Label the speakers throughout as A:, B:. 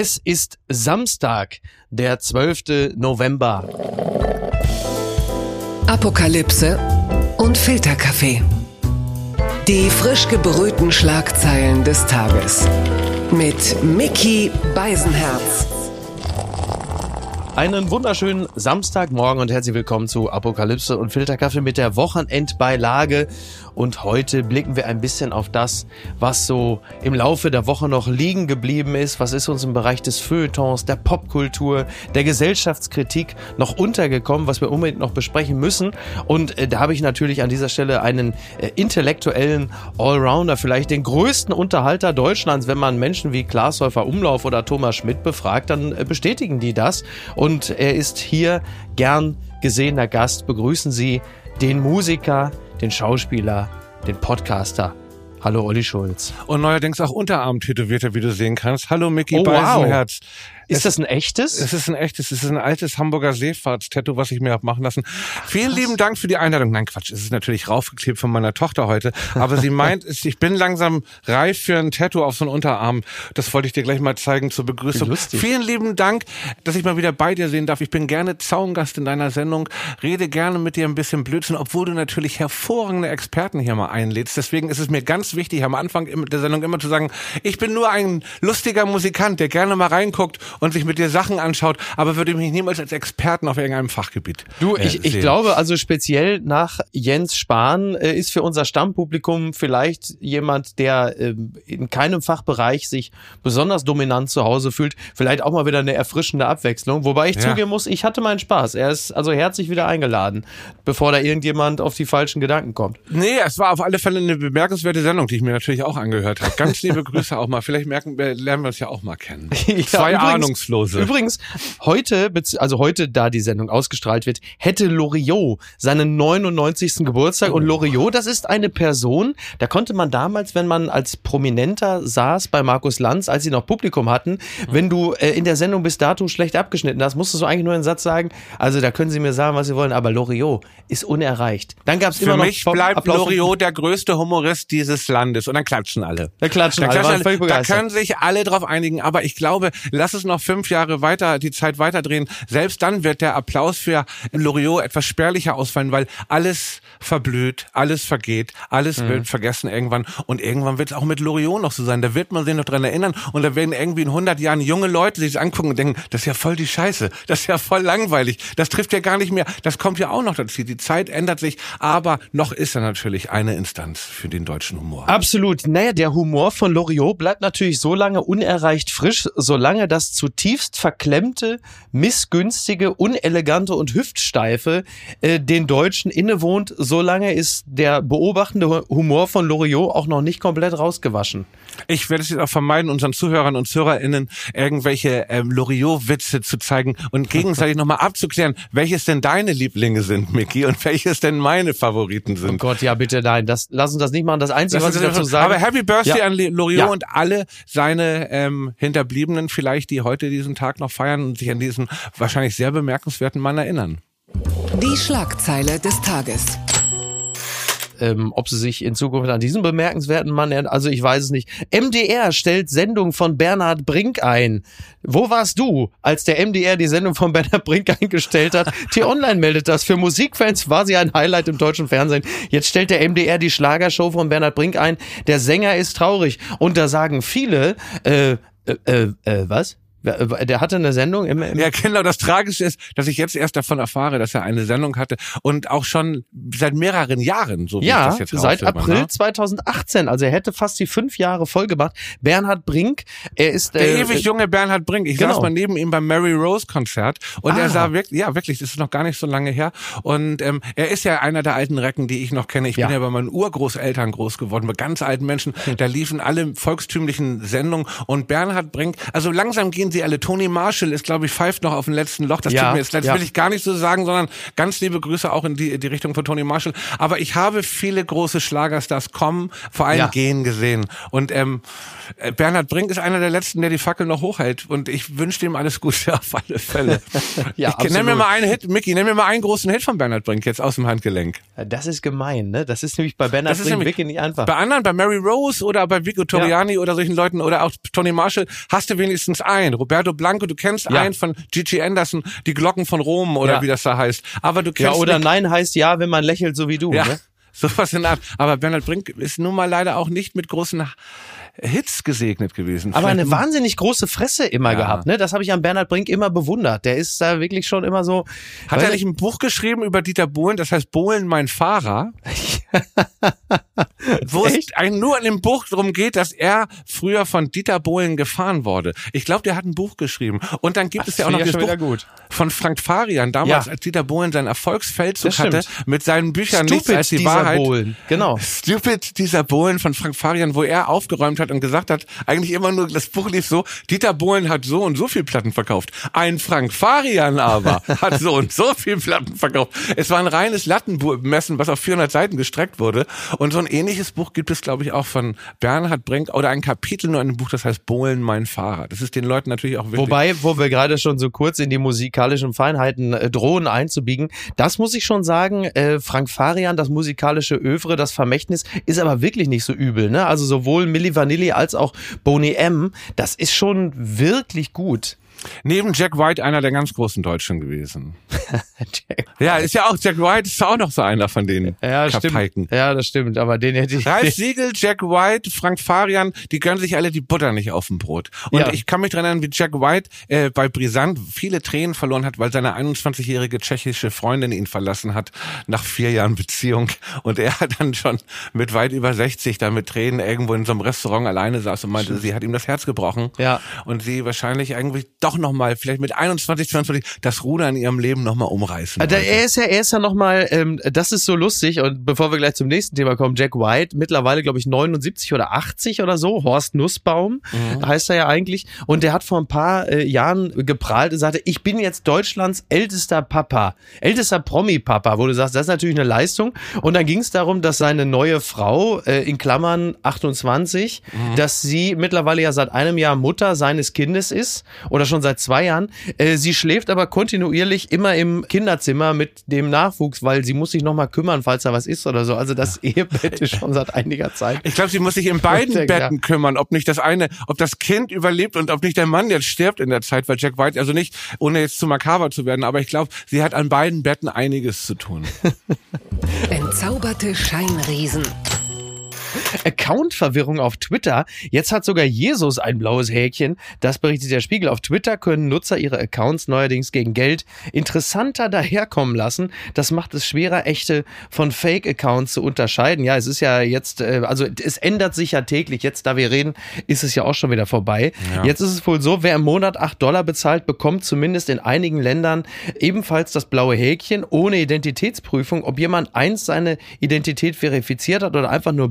A: Es ist Samstag, der 12. November.
B: Apokalypse und Filterkaffee. Die frisch gebrühten Schlagzeilen des Tages. Mit Mickey Beisenherz.
A: Einen wunderschönen Samstagmorgen und herzlich willkommen zu Apokalypse und Filterkaffee mit der Wochenendbeilage. Und heute blicken wir ein bisschen auf das, was so im Laufe der Woche noch liegen geblieben ist. Was ist uns im Bereich des Feuilletons, der Popkultur, der Gesellschaftskritik noch untergekommen, was wir unbedingt noch besprechen müssen. Und äh, da habe ich natürlich an dieser Stelle einen äh, intellektuellen Allrounder, vielleicht den größten Unterhalter Deutschlands. Wenn man Menschen wie Klaas Häufer Umlauf oder Thomas Schmidt befragt, dann äh, bestätigen die das. Und er ist hier gern gesehener Gast. Begrüßen Sie den Musiker, den Schauspieler, den Podcaster. Hallo Olli Schulz.
C: Und neuerdings auch Unterarm tätowierter, wie du sehen kannst. Hallo Mickey
A: Oh, wow. Ist
C: Es-
A: das ein echtes?
C: Es ist ein echtes, es ist ein altes Hamburger Seefahrtstattoo, was ich mir hab machen lassen. Vielen lieben Dank für die Einladung. Nein, Quatsch, es ist natürlich raufgeklebt von meiner Tochter heute. Aber sie meint, ich bin langsam reif für ein Tattoo auf so einen Unterarm. Das wollte ich dir gleich mal zeigen zur Begrüßung.
A: Lustig.
C: Vielen lieben Dank, dass ich mal wieder bei dir sehen darf. Ich bin gerne Zaungast in deiner Sendung, rede gerne mit dir ein bisschen Blödsinn, obwohl du natürlich hervorragende Experten hier mal einlädst. Deswegen ist es mir ganz wichtig, am Anfang der Sendung immer zu sagen, ich bin nur ein lustiger Musikant, der gerne mal reinguckt und sich mit dir Sachen anschaut, aber würde mich niemals als Experten auf irgendeinem Fachgebiet
A: Du,
C: äh,
A: ich, ich
C: sehen.
A: glaube also speziell nach Jens Spahn äh, ist für unser Stammpublikum vielleicht jemand, der ähm, in keinem Fachbereich sich besonders dominant zu Hause fühlt, vielleicht auch mal wieder eine erfrischende Abwechslung. Wobei ich
C: Ja.
A: zugeben muss, ich hatte meinen Spaß. Er ist also herzlich wieder eingeladen, bevor da irgendjemand auf die falschen Gedanken kommt.
C: Nee, es war auf alle Fälle eine bemerkenswerte Sendung, die ich mir natürlich auch angehört habe. Ganz liebe Grüße auch mal. Vielleicht merken lernen wir uns ja auch mal kennen.
A: Ja,
C: Zwei
A: übrigens-
C: Ahnungslose.
A: Übrigens, heute, also heute, da die Sendung ausgestrahlt wird, hätte Loriot seinen 99. Geburtstag. Und Loriot, das ist eine Person, da konnte man damals, wenn man als Prominenter saß bei Markus Lanz, als sie noch Publikum hatten, wenn du äh, in der Sendung bis dato schlecht abgeschnitten hast, musstest du eigentlich nur einen Satz sagen, also da können sie mir sagen, was sie wollen, aber Loriot ist unerreicht. Dann gab es
C: Für
A: immer noch
C: mich bleibt Loriot der größte Humorist dieses Landes. Und dann klatschen alle.
A: Da klatschen
C: Da,
A: alle,
C: klatschen alle. da können sich alle drauf einigen. Aber ich glaube, lass es noch fünf Jahre weiter, die Zeit weiterdrehen. Selbst dann wird der Applaus für Loriot etwas spärlicher ausfallen, weil alles verblüht, alles vergeht, alles
A: Mhm.
C: wird vergessen irgendwann. Und irgendwann wird es auch mit Loriot noch so sein. Da wird man sich noch dran erinnern. Und da werden irgendwie in 100 Jahren junge Leute sich angucken und denken, das ist ja voll die Scheiße. Das ist ja voll langweilig. Das trifft ja gar nicht mehr. Das kommt ja auch noch dazu. Die Zeit ändert sich. Aber noch ist er natürlich eine Instanz für den deutschen Humor.
A: Absolut. Naja, der Humor von Loriot bleibt natürlich so lange unerreicht frisch, solange das zutiefst verklemmte, missgünstige, unelegante und hüftsteife äh, den Deutschen innewohnt, solange ist der beobachtende Humor von Loriot auch noch nicht komplett rausgewaschen.
C: Ich werde es jetzt auch vermeiden, unseren Zuhörern und ZuhörerInnen irgendwelche ähm, Loriot-Witze zu zeigen und gegenseitig nochmal abzuklären, welches denn deine Lieblinge sind, Mickey, und welches denn meine Favoriten
A: Oh
C: sind.
A: Gott, ja bitte nein, das, lass uns das nicht machen. Das Einzige,
C: Das
A: was ich dazu sage...
C: aber Happy Birthday
A: Ja.
C: an Loriot
A: Ja.
C: und alle seine ähm, Hinterbliebenen vielleicht, die heute diesen Tag noch feiern und sich an diesen wahrscheinlich sehr bemerkenswerten Mann erinnern.
B: Die Schlagzeile des Tages.
A: ähm, ob sie sich in Zukunft an diesen bemerkenswerten Mann erinnern. Also ich weiß es nicht. MDR stellt Sendung von Bernhard Brink ein. Wo warst du, als der MDR die Sendung von Bernhard Brink eingestellt hat? T-Online meldet das. Für Musikfans war sie ein Highlight im deutschen Fernsehen. Jetzt stellt der MDR die Schlagershow von Bernhard Brink ein. Der Sänger ist traurig. Und da sagen viele, äh, äh, äh, äh was? Wer- Der hatte eine Sendung im, im
C: Ja, genau. Das Tragische ist, dass ich jetzt erst davon erfahre, dass er eine Sendung hatte und auch schon seit mehreren Jahren, so wie ich
A: Ja,
C: das jetzt
A: seit April
C: ne?
A: 2018. Also er hätte fast die fünf Jahre voll gemacht. Bernhard Brink, er ist
C: Der
A: äh,
C: ewig junge Bernhard Brink. Ich
A: genau.
C: saß mal neben ihm beim Mary Rose Konzert und
A: Ah.
C: er sah wirklich, ja wirklich, das ist noch gar nicht so lange her. Und ähm, er ist ja einer der alten Recken, die ich noch kenne. Ich
A: Ja.
C: bin ja bei meinen Urgroßeltern groß geworden, bei ganz alten Menschen. Da liefen alle volkstümlichen Sendungen und Bernhard Brink. Also langsam gehen sie alle. Toni Marshall ist, glaube ich, pfeift noch auf dem letzten Loch. Das
A: Ja,
C: tut mir jetzt, das
A: ja.
C: will ich gar nicht so sagen, sondern ganz liebe Grüße auch in die, die Richtung von Toni Marshall. Aber ich habe viele große Schlagerstars kommen, vor allem
A: Ja.
C: gehen gesehen. Und ähm, äh, Bernhard Brink ist einer der letzten, der die Fackel noch hochhält. Und ich wünsche ihm alles Gute auf alle Fälle.
A: Ja,
C: ich, nenn mir mal einen Hit, Mickey, nenn mir mal einen großen Hit von Bernhard Brink jetzt aus dem Handgelenk.
A: Das ist gemein, ne? Das ist nämlich bei Bernhard
C: Das
A: Brink
C: nämlich
A: wirklich nicht einfach.
C: Bei anderen, bei Mary Rose oder bei Vico Toriani oder solchen Leuten oder auch Tony Marshall, hast du wenigstens einen. Roberto Blanco, du kennst
A: Ja.
C: einen von Gigi Anderson, die Glocken von Rom oder
A: Ja.
C: wie das da heißt. Aber du
A: Ja,
C: kennst
A: oder
C: nicht,
A: nein heißt ja, wenn man lächelt, so wie du.
C: ja,
A: Ne?
C: sowas in der Art. Aber Bernhard Brink ist nun mal leider auch nicht mit großen Hits gesegnet gewesen.
A: Aber
C: Vielleicht-
A: eine wahnsinnig große Fresse immer
C: Ja.
A: gehabt. Ne? Das habe ich an Bernhard Brink immer bewundert. Der ist da wirklich schon immer so.
C: Hat er nicht ein Buch geschrieben über Dieter Bohlen, das heißt Bohlen mein Fahrer? Wo es
A: Echt?
C: ein, nur in dem Buch darum geht, dass er früher von Dieter Bohlen gefahren wurde. Ich glaube, der hat ein Buch geschrieben. Und dann gibt
A: Ach,
C: es ja auch noch das Buch
A: gut.
C: von Frank Farian, damals
A: Ja.
C: als Dieter Bohlen seinen Erfolgsfeldzug hatte, mit seinen Büchern Nichts
A: Stupid,
C: als die
A: dieser
C: Wahrheit.
A: Bohlen. Genau.
C: Stupid, dieser Bohlen von Frank Farian, wo er aufgeräumt hat und gesagt hat, eigentlich immer nur, das Buch lief so, Dieter Bohlen hat so und so viel Platten verkauft. Ein Frank Farian aber hat so und so viel Platten verkauft. Es war ein reines Lattenmessen, was auf 400 Seiten gestreckt wurde. Und so ein ähnliches Buch gibt es, glaube ich, auch von Bernhard Brink oder ein Kapitel nur in einem Buch, das heißt Bohlen, mein Fahrer. Das ist den Leuten natürlich auch wirklich...
A: Wobei, wo wir gerade schon so kurz in die musikalischen Feinheiten äh, drohen einzubiegen, das muss ich schon sagen, äh, Frank Farian, das musikalische Övre, das Vermächtnis, ist aber wirklich nicht so übel. Ne? Also sowohl Milli Vanilli als auch Boney M, das ist schon wirklich gut.
C: Neben Jack White einer der ganz großen Deutschen gewesen. Ja, ist ja auch, Jack White ist auch noch so einer von den
A: ja,
C: Kapaiken.
A: stimmt. Ja, das stimmt, aber den hätte ich...
C: Ralf Siegel, Jack White, Frank Farian, die gönnen sich alle die Butter nicht auf dem Brot. Und
A: Ja.
C: ich kann mich dran erinnern, wie Jack White äh, bei Brisant viele Tränen verloren hat, weil seine 21-jährige tschechische Freundin ihn verlassen hat nach vier Jahren Beziehung. Und er dann schon mit weit über 60 da mit Tränen irgendwo in so einem Restaurant alleine saß und meinte, sie hat ihm das Herz gebrochen.
A: Ja.
C: Und sie wahrscheinlich irgendwie doch nochmal, vielleicht mit 21, 22, das Ruder in ihrem Leben nochmal umreißen. Wollte.
A: er ist ja, er ist ja nochmal, ähm, das ist so lustig und bevor wir gleich zum nächsten Thema kommen, Jack White, mittlerweile glaube ich 79 oder 80 oder so, Horst Nussbaum heißt er ja eigentlich und der hat vor ein paar äh, Jahren geprahlt und sagte, ich bin jetzt Deutschlands ältester Papa, ältester Promi-Papa, wo du sagst, das ist natürlich eine Leistung und dann ging es darum, dass seine neue Frau, äh, in Klammern 28, dass sie mittlerweile ja seit einem Jahr Mutter seines Kindes ist oder schon seit zwei Jahren, äh, sie schläft aber kontinuierlich immer im Kinderzimmer mit dem Nachwuchs, weil sie muss sich nochmal kümmern, falls da was ist oder so. Also das Ehebett ist schon seit einiger Zeit.
C: Ich glaube, sie muss sich in beiden
A: denke, ja.
C: Betten kümmern, ob nicht das eine, ob das Kind überlebt und ob nicht der Mann jetzt stirbt in der Zeit, weil Jack White, also nicht, ohne jetzt zu makaber zu werden, aber ich glaube, sie hat an beiden Betten einiges zu tun.
B: Entzauberte Scheinriesen.
A: Account-Verwirrung auf Twitter. Jetzt hat sogar Jesus ein blaues Häkchen. Das berichtet der Spiegel. Auf Twitter können Nutzer ihre Accounts neuerdings gegen Geld interessanter daherkommen lassen. Das macht es schwerer, echte von Fake-Accounts zu unterscheiden. Ja, es ist ja jetzt, äh, also es ändert sich ja täglich. Jetzt, da wir reden, ist es ja auch schon wieder vorbei.
C: Ja.
A: Jetzt ist es wohl so, wer im Monat 8 Dollar bezahlt, bekommt zumindest in einigen Ländern ebenfalls das blaue Häkchen ohne Identitätsprüfung. Ob jemand einst seine Identität verifiziert hat oder einfach nur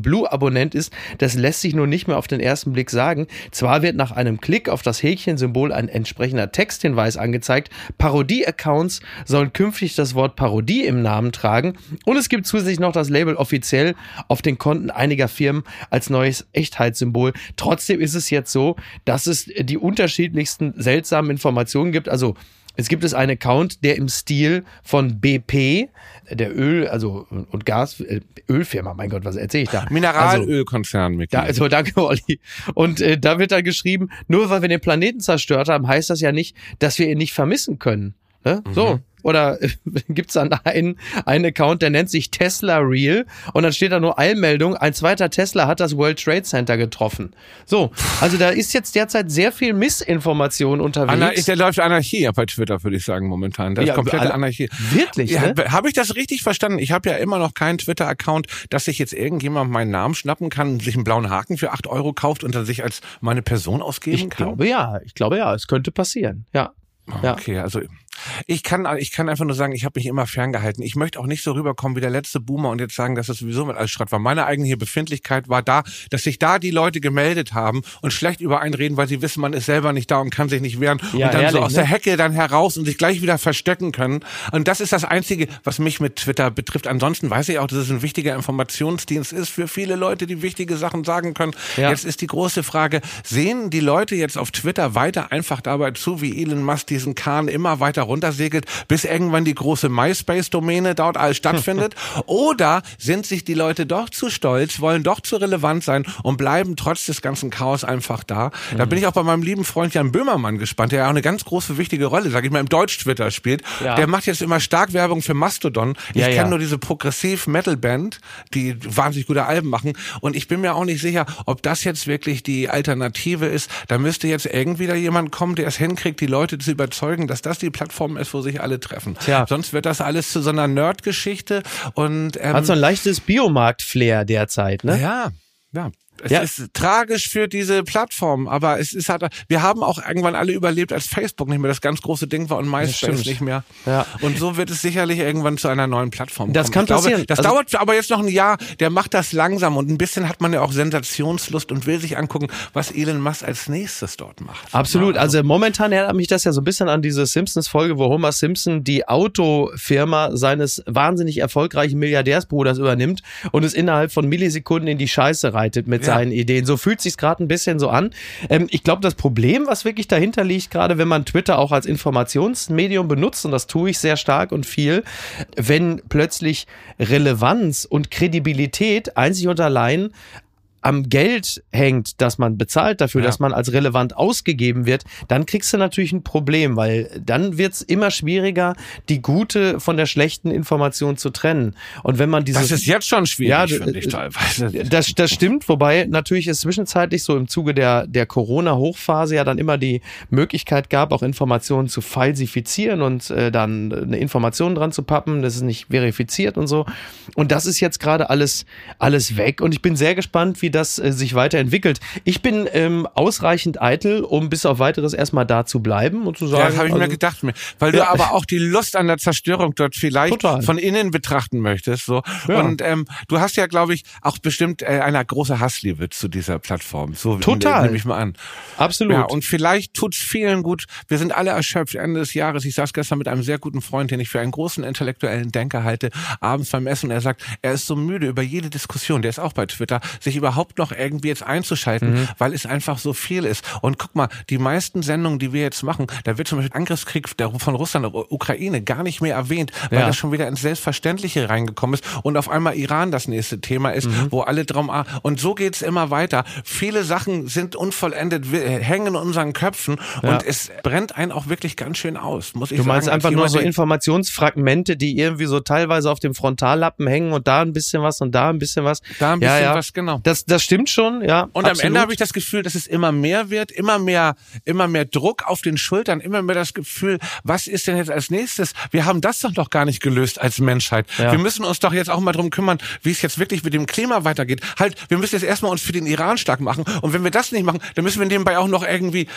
A: Blue-Abonnent ist, das lässt sich nur nicht mehr auf den ersten Blick sagen. Zwar wird nach einem Klick auf das Häkchensymbol ein entsprechender Texthinweis angezeigt. Parodie-Accounts sollen künftig das Wort Parodie im Namen tragen. Und es gibt zusätzlich noch das Label offiziell auf den Konten einiger Firmen als neues Echtheitssymbol. Trotzdem ist es jetzt so, dass es die unterschiedlichsten seltsamen Informationen gibt. Also es gibt es einen Account, der im Stil von BP, der Öl, also und Gas, äh, Ölfirma, mein Gott, was erzähle ich da? Also,
C: Mineralölkonzern, Micky.
A: da, also danke, Olli. Und äh, da wird dann geschrieben, nur weil wir den Planeten zerstört haben, heißt das ja nicht, dass wir ihn nicht vermissen können. Ne? So. Oder äh, gibt's dann einen, einen Account, der nennt sich Tesla Real und dann steht da nur Eilmeldung, ein zweiter Tesla hat das World Trade Center getroffen. So, also da ist jetzt derzeit sehr viel Missinformation unterwegs.
C: Ana der läuft Anarchie bei Twitter, würde ich sagen, momentan. Das
A: Ja,
C: ist komplette
A: alle-
C: Anarchie.
A: Wirklich,
C: Ja,
A: ne?
C: Habe ich das richtig verstanden? Ich habe ja immer noch keinen Twitter-Account, dass sich jetzt irgendjemand meinen Namen schnappen kann, sich einen blauen Haken für 8 Euro kauft und dann sich als meine Person ausgeben
A: Ich
C: kann?
A: glaube ja, ich glaube ja, es könnte passieren. Ja. Ja.
C: Okay, also ich kann, ich kann einfach nur sagen, ich habe mich immer ferngehalten. Ich möchte auch nicht so rüberkommen wie der letzte Boomer und jetzt sagen, dass das sowieso mit alles Schrott war. Meine eigene hier Befindlichkeit war da, dass sich da die Leute gemeldet haben und schlecht über einen reden, weil sie wissen, man ist selber nicht da und kann sich nicht wehren
A: Ja,
C: und dann so
A: ehrlich,
C: aus
A: ne?
C: der Hecke dann heraus und sich gleich wieder verstecken können. Und das ist das Einzige, was mich mit Twitter betrifft. Ansonsten weiß ich auch, dass es ein wichtiger Informationsdienst ist für viele Leute, die wichtige Sachen sagen können.
A: Ja.
C: Jetzt ist die große Frage, sehen die Leute jetzt auf Twitter weiter einfach dabei zu, wie Elon Musk diesen Kahn immer weiter runtersegelt, bis irgendwann die große MySpace-Domäne dort alles stattfindet? Oder sind sich die Leute doch zu stolz, wollen doch zu relevant sein und bleiben trotz des ganzen Chaos einfach da? Da bin ich auch bei meinem lieben Freund Jan Böhmermann gespannt, der ja auch eine ganz große, wichtige Rolle, sag ich mal, im Deutsch-Twitter spielt.
A: Ja.
C: Der macht jetzt immer stark Werbung für Mastodon. Ich
A: Ja,
C: kenne
A: ja.
C: nur diese Progressiv-Metal-Band, die wahnsinnig gute Alben machen. Und ich bin mir auch nicht sicher, ob das jetzt wirklich die Alternative ist. Da müsste jetzt irgendwie da jemand kommen, der es hinkriegt, die Leute zu überzeugen, dass das die Plattform ist, wo sich alle treffen.
A: Tja.
C: Sonst wird das alles zu so einer Nerd-Geschichte und ähm,
A: Hat so ein leichtes Biomarkt-Flair derzeit, ne?
C: ja, ja. Es
A: Ja.
C: ist tragisch für diese Plattform, aber es ist halt, wir haben auch irgendwann alle überlebt, als Facebook nicht mehr das ganz große Ding war und MySpace nicht mehr.
A: Ja.
C: Und so wird es sicherlich irgendwann zu einer neuen Plattform
A: Das
C: kommen.
A: kann
C: ich glaube,
A: passieren.
C: Das
A: Also-
C: dauert aber jetzt noch ein Jahr. Der macht das langsam und ein bisschen hat man ja auch Sensationslust und will sich angucken, was Elon Musk als nächstes dort macht.
A: Absolut.
C: Ja,
A: Also momentan erinnert mich das ja so ein bisschen an diese Simpsons-Folge, wo Homer Simpson die Autofirma seines wahnsinnig erfolgreichen Milliardärsbruders übernimmt und es innerhalb von Millisekunden in die Scheiße reitet mit. Seinen Ideen. So fühlt sich's gerade ein bisschen so an. Ähm, ich glaube, das Problem, was wirklich dahinter liegt, gerade wenn man Twitter auch als Informationsmedium benutzt, und das tue ich sehr stark und viel, wenn plötzlich Relevanz und Kredibilität einzig und allein am Geld hängt, dass man bezahlt dafür,
C: Ja.
A: dass man als relevant ausgegeben wird, dann kriegst du natürlich ein Problem, weil dann wird's immer schwieriger, die gute von der schlechten Information zu trennen. Und wenn man dieses
C: Das ist jetzt schon schwierig,
A: Ja,
C: finde ich
A: äh,
C: teilweise.
A: das, das stimmt, wobei natürlich es zwischenzeitlich so im Zuge der, der Corona-Hochphase ja dann immer die Möglichkeit gab, auch Informationen zu falsifizieren und äh, dann eine Information dran zu pappen, das ist nicht verifiziert und so. Und das ist jetzt gerade alles, alles weg und ich bin sehr gespannt, wie das äh, sich weiterentwickelt. Ich bin ähm, ausreichend eitel, um bis auf weiteres erstmal da zu bleiben und zu sagen.
C: Ja, das habe ich mir
A: also-
C: gedacht, mir. weil du
A: Ja.
C: aber auch die Lust an der Zerstörung dort vielleicht
A: Total.
C: von innen betrachten möchtest. So.
A: Ja.
C: Und ähm, du hast ja, glaube ich, auch bestimmt äh, eine große Hassliebe zu dieser Plattform. So
A: Total.
C: nehme ich mal an.
A: Absolut.
C: Ja, und vielleicht tut's vielen gut. Wir sind alle erschöpft Ende des Jahres. Ich saß gestern mit einem sehr guten Freund, den ich für einen großen intellektuellen Denker halte, abends beim Essen. Er sagt, er ist so müde über jede Diskussion, der ist auch bei Twitter, sich überhaupt noch irgendwie jetzt einzuschalten,
A: Mhm.
C: weil es einfach so viel ist. Und guck mal, die meisten Sendungen, die wir jetzt machen, da wird zum Beispiel Angriffskrieg von Russland auf Ukraine gar nicht mehr erwähnt, weil
A: Ja.
C: das schon wieder ins Selbstverständliche reingekommen ist und auf einmal Iran das nächste Thema ist,
A: Mhm.
C: wo alle drum und so geht's immer weiter. Viele Sachen sind unvollendet, hängen in unseren Köpfen
A: Ja.
C: und es brennt einen auch wirklich ganz schön aus, muss ich
A: Du
C: sagen.
A: meinst
C: als
A: einfach nur so Informationsfragmente, die irgendwie so teilweise auf dem Frontallappen hängen und da ein bisschen was und da ein bisschen was.
C: Da ein
A: ja,
C: bisschen
A: ja.
C: was, genau.
A: Das, das stimmt schon, ja.
C: Und am
A: absolut.
C: Ende habe ich das Gefühl, dass es immer mehr wird, immer mehr, immer mehr Druck auf den Schultern, immer mehr das Gefühl, was ist denn jetzt als nächstes? Wir haben das doch noch gar nicht gelöst als Menschheit.
A: Ja.
C: Wir müssen uns doch jetzt auch mal drum kümmern, wie es jetzt wirklich mit dem Klima weitergeht. Halt, wir müssen jetzt erstmal uns für den Iran stark machen. Und wenn wir das nicht machen, dann müssen wir nebenbei auch noch irgendwie,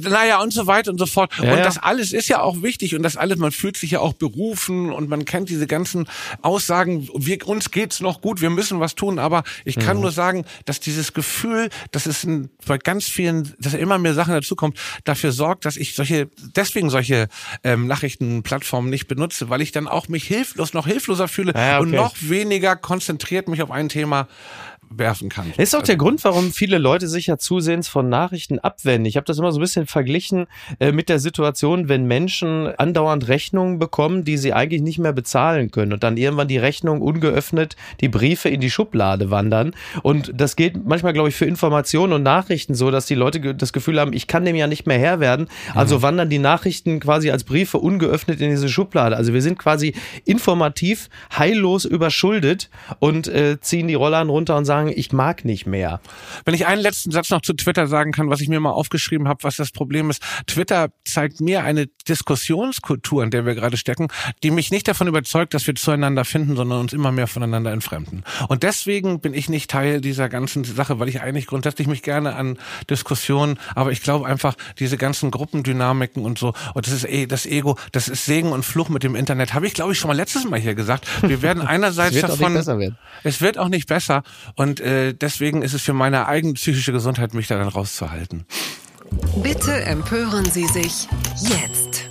C: naja, und so weiter und so fort.
A: Ja,
C: und das alles ist ja auch wichtig und das alles, man fühlt sich ja auch berufen und man kennt diese ganzen Aussagen, wir, uns geht's noch gut, wir müssen was tun, aber ich kann
A: Mhm.
C: nur sagen, dass dieses Gefühl, dass es ein, bei ganz vielen, dass immer mehr Sachen dazukommt, dafür sorgt, dass ich solche, deswegen solche ähm, Nachrichtenplattformen nicht benutze, weil ich dann auch mich hilflos, noch hilfloser fühle
A: Ja, okay.
C: und noch weniger konzentriert mich auf ein Thema werfen kann.
A: Das ist auch der
C: Also,
A: Grund, warum viele Leute sich ja zusehends von Nachrichten abwenden. Ich habe das immer so ein bisschen verglichen äh, mit der Situation, wenn Menschen andauernd Rechnungen bekommen, die sie eigentlich nicht mehr bezahlen können und dann irgendwann die Rechnung ungeöffnet, die Briefe in die Schublade wandern. Und das geht manchmal, glaube ich, für Informationen und Nachrichten so, dass die Leute das Gefühl haben, ich kann dem ja nicht mehr Herr werden. Also wandern die Nachrichten quasi als Briefe ungeöffnet in diese Schublade. Also wir sind quasi informativ heillos überschuldet und äh, ziehen die Rollern runter und sagen, ich mag nicht mehr.
C: Wenn ich einen letzten Satz noch zu Twitter sagen kann, was ich mir mal aufgeschrieben habe, was das Problem ist. Twitter zeigt mir eine Diskussionskultur, in der wir gerade stecken, die mich nicht davon überzeugt, dass wir zueinander finden, sondern uns immer mehr voneinander entfremden. Und deswegen bin ich nicht Teil dieser ganzen Sache, weil ich eigentlich grundsätzlich mich gerne an Diskussionen, aber ich glaube einfach, diese ganzen Gruppendynamiken und so, und das ist eh das Ego, das ist Segen und Fluch mit dem Internet, habe ich glaube ich schon mal letztes Mal hier gesagt. Wir werden einerseits
A: Es wird auch nicht
C: davon
A: besser werden.
C: es wird auch nicht besser und äh, deswegen ist es für meine eigene psychische Gesundheit, mich da dann rauszuhalten.
B: Bitte empören Sie sich jetzt.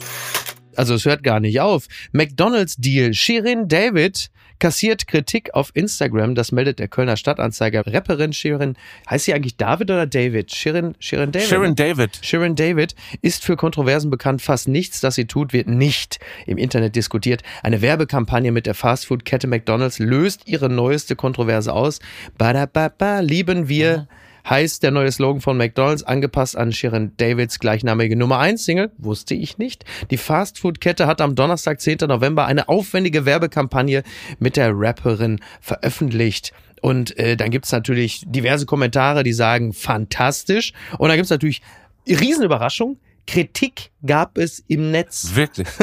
A: Also es hört gar nicht auf. McDonald's Deal. Shirin David kassiert Kritik auf Instagram. Das meldet der Kölner Stadtanzeiger. Rapperin Shirin, heißt sie eigentlich David oder David? Shirin, Shirin David.
C: Sharon David.
A: Sharon David ist für Kontroversen bekannt. Fast nichts, das sie tut, wird nicht im Internet diskutiert. Eine Werbekampagne mit der Fastfood-Kette McDonald's löst ihre neueste Kontroverse aus. Badababa, lieben wir. Heißt der neue Slogan von McDonald's, angepasst an Sharon Davids gleichnamige Nummer 1 Single, wusste ich nicht. Die Fastfood-Kette hat am Donnerstag, 10. November, eine aufwendige Werbekampagne mit der Rapperin veröffentlicht. Und äh, dann gibt's natürlich diverse Kommentare, die sagen, fantastisch. Und dann gibt's natürlich Riesenüberraschung. Kritik gab es im Netz.
C: Wirklich.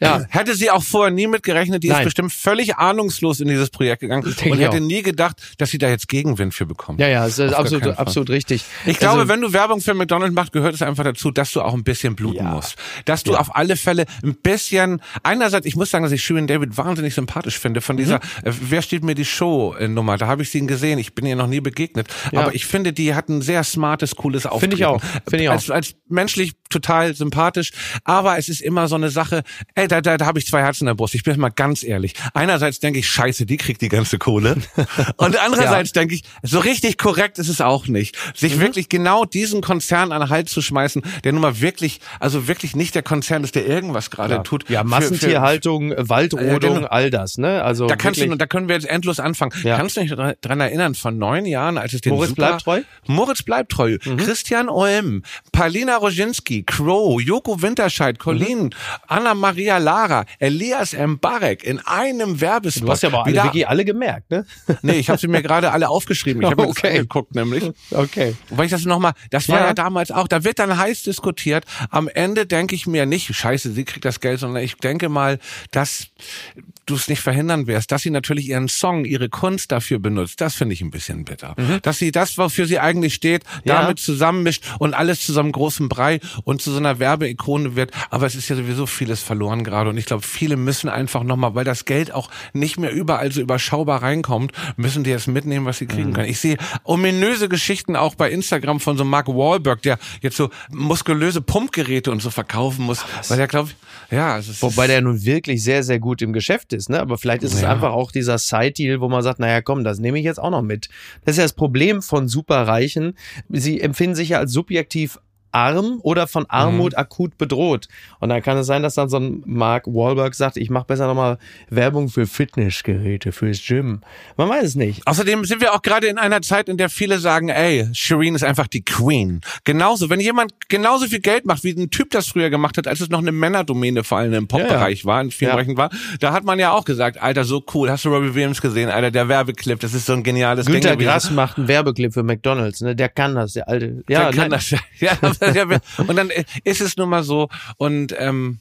A: Ja.
C: Hätte sie auch vorher nie mit gerechnet, die
A: Nein.
C: ist bestimmt völlig ahnungslos in dieses Projekt gegangen und hätte
A: auch.
C: nie gedacht, dass sie da jetzt Gegenwind für bekommt.
A: Ja, ja, es ist
C: Auf
A: absolut, absolut richtig.
C: Ich glaube,
A: Also,
C: wenn du Werbung für McDonald's machst, gehört es einfach dazu, dass du auch ein bisschen bluten
A: Ja.
C: musst. Dass du
A: Ja.
C: auf alle Fälle ein bisschen, einerseits, ich muss sagen, dass ich Shirin David wahnsinnig sympathisch finde, von dieser,
A: Mhm.
C: äh, wer steht mir die Show-Nummer, da habe ich sie gesehen, ich bin ihr noch nie begegnet,
A: Ja.
C: aber ich finde, die hat ein sehr smartes, cooles Auftreten.
A: Finde ich auch. Finde ich auch.
C: Als, als menschlich total sympathisch, aber es ist immer so eine Sache, ey, da, da, da habe ich zwei Herzen in der Brust, ich bin mal ganz ehrlich. Einerseits denke ich, scheiße, die kriegt die ganze Kohle und andererseits denke ich, so richtig korrekt ist es auch nicht, sich
A: Mhm.
C: wirklich genau diesen Konzern an den Hals zu schmeißen, der nun mal wirklich, also wirklich nicht der Konzern ist, der irgendwas gerade
A: ja,
C: tut.
A: ja,
C: für-
A: Massentierhaltung, Waldrodung,
C: Ja, genau.
A: all das, ne? Also
C: Da kannst
A: wirklich,
C: du, da können wir jetzt endlos anfangen.
A: Ja.
C: Kannst du dich dra- dran erinnern, von neun Jahren, als es den
A: Moritz
C: super,
A: bleibt treu? Mhm.
C: Moritz bleibt treu. Christian Olm, Paulina Roginski, Crow, Joko Winterscheid, Colin,
A: Mhm.
C: Anna-Maria Lara, Elias Mbarek in einem Werbespot.
A: du hast ja aber alle, wirklich alle gemerkt, ne?
C: Nee, ich habe sie mir gerade alle aufgeschrieben. Ich habe mir
A: Okay.
C: das angeguckt nämlich.
A: Okay.
C: Weil ich das nochmal, das war
A: Ja.
C: damals auch, da wird dann heiß diskutiert. Am Ende denke ich mir nicht, scheiße, sie kriegt das Geld, sondern ich denke mal, dass du es nicht verhindern wirst, dass sie natürlich ihren Song, ihre Kunst dafür benutzt. Das finde ich ein bisschen bitter. Dass sie das, wofür sie eigentlich steht,
A: Mhm. Ja.
C: damit zusammenmischt und alles zu so einem großen Brei und zu so einer Werbeikone wird. Aber es ist ja sowieso vieles verloren gerade und ich glaube, viele müssen einfach nochmal, weil das Geld auch nicht mehr überall so überschaubar reinkommt, müssen die jetzt mitnehmen, was sie
A: Mhm.
C: kriegen können. Ich sehe ominöse Geschichten auch bei Instagram von so Mark Wahlberg, der jetzt so muskulöse Pumpgeräte und so verkaufen muss, weil er glaubt, ja, es ist,
A: Wobei der nun wirklich sehr, sehr gut im Geschäft ist, ne? Aber vielleicht ist es
C: Ja.
A: einfach auch dieser Side-Deal, wo man sagt, naja, komm, das nehme ich jetzt auch noch mit. Das ist ja das Problem von Superreichen. Sie empfinden sich ja als subjektiv arm oder von Armut
C: Mhm.
A: akut bedroht. Und dann kann es sein, dass dann so ein Mark Wahlberg sagt, ich mache besser nochmal Werbung für Fitnessgeräte, fürs Gym. Man weiß es nicht.
C: Außerdem sind wir auch gerade in einer Zeit, in der viele sagen, ey, Shireen ist einfach die Queen. Genauso, wenn jemand genauso viel Geld macht, wie ein Typ das früher gemacht hat, als es noch eine Männerdomäne vor allem im Popbereich war, in vielen
A: Ja.
C: Bereichen war, da hat man ja auch gesagt, Alter, so cool, hast du Robbie Williams gesehen, Alter, der Werbeclip, das ist so ein geniales
A: Günter
C: Ding. gewesen.
A: Grass macht einen Werbeclip für McDonalds, ne? Der kann das, der alte. Ja,
C: Der kann
A: nein.
C: das, ja, und dann ist es nun mal so und ähm,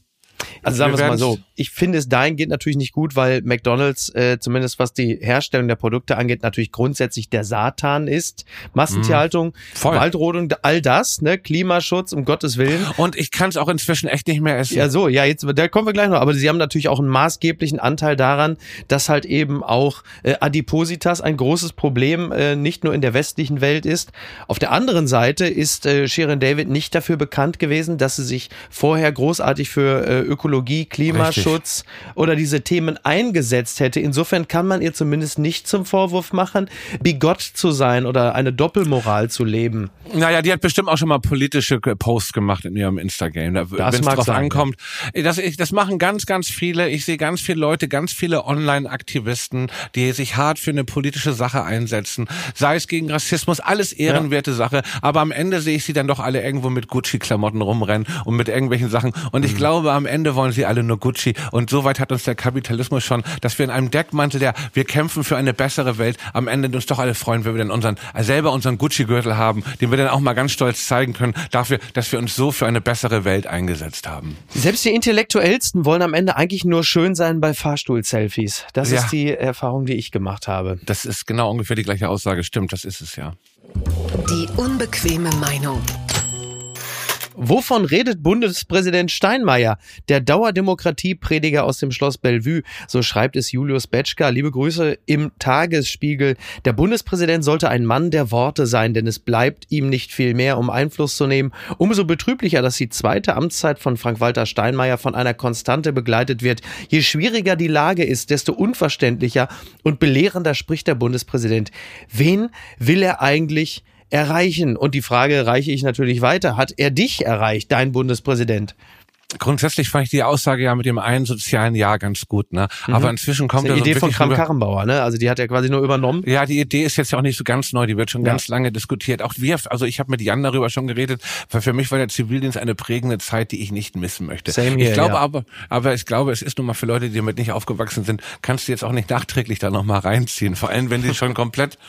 A: Also sagen wir es mal so. Ich finde es dahingehend natürlich nicht gut, weil McDonalds, äh, zumindest was die Herstellung der Produkte angeht, natürlich grundsätzlich der Satan ist. Massentierhaltung.
C: Voll.
A: Waldrodung, all das, ne? Klimaschutz, um Gottes Willen.
C: Und ich kann es auch inzwischen echt nicht mehr essen.
A: Ja, so, ja, jetzt, da kommen wir gleich noch. Aber sie haben natürlich auch einen maßgeblichen Anteil daran, dass halt eben auch äh, Adipositas ein großes Problem äh, nicht nur in der westlichen Welt ist. Auf der anderen Seite ist äh, Sharon David nicht dafür bekannt gewesen, dass sie sich vorher großartig für äh, Ökologie, Klimaschutz oder diese Themen eingesetzt hätte. Insofern kann man ihr zumindest nicht zum Vorwurf machen, bigott zu sein oder eine Doppelmoral zu leben.
C: Naja, die hat bestimmt auch schon mal politische Posts gemacht in ihrem Instagram. Wenn es drauf
A: sein,
C: ankommt. Das, ich, das machen ganz, ganz viele. Ich sehe ganz viele Leute, ganz viele Online-Aktivisten, die sich hart für eine politische Sache einsetzen. Sei es gegen Rassismus, alles ehrenwerte Sache. Aber am Ende sehe ich sie dann doch alle irgendwo mit Gucci-Klamotten rumrennen und mit irgendwelchen Sachen. Und
A: Mhm.
C: ich glaube, am Ende wollen sie alle nur Gucci. Und so weit hat uns der Kapitalismus schon, dass wir in einem Deckmantel der, wir kämpfen für eine bessere Welt, am Ende uns doch alle freuen, wenn wir dann unseren, selber unseren Gucci-Gürtel haben, den wir dann auch mal ganz stolz zeigen können, dafür, dass wir uns so für eine bessere Welt eingesetzt haben.
A: Selbst die Intellektuellsten wollen am Ende eigentlich nur schön sein bei Fahrstuhl-Selfies. Das
C: Ja.
A: ist die Erfahrung, die ich gemacht habe.
C: Das ist genau ungefähr die gleiche Aussage. Stimmt, das ist es ja.
B: Die unbequeme Meinung.
A: Wovon redet Bundespräsident Steinmeier, der Dauerdemokratieprediger aus dem Schloss Bellevue? So schreibt es Julius Betschka. Liebe Grüße im Tagesspiegel. Der Bundespräsident sollte ein Mann der Worte sein, denn es bleibt ihm nicht viel mehr, um Einfluss zu nehmen. Umso betrüblicher, dass die zweite Amtszeit von Frank-Walter Steinmeier von einer Konstante begleitet wird. Je schwieriger die Lage ist, desto unverständlicher und belehrender spricht der Bundespräsident. Wen will er eigentlich erreichen? Und die Frage reiche ich natürlich weiter. Hat er dich erreicht, dein Bundespräsident?
C: Grundsätzlich fand ich die Aussage ja mit dem einen sozialen Jahr ganz gut, ne? Mhm. Aber inzwischen kommt
A: das ist die Idee von Kram Karrenbauer, ne? Also die hat er quasi nur übernommen.
C: Ja, die Idee ist jetzt ja auch nicht so ganz neu, die wird schon ja. ganz lange diskutiert. Auch wir, also ich habe mit Jan darüber schon geredet, weil für mich war der Zivildienst eine prägende Zeit, die ich nicht missen möchte. Same here, ich glaube ja. aber, aber ich glaube, es ist nun mal für Leute, die damit nicht aufgewachsen sind, kannst du jetzt auch nicht nachträglich da nochmal reinziehen. Vor allem, wenn die schon komplett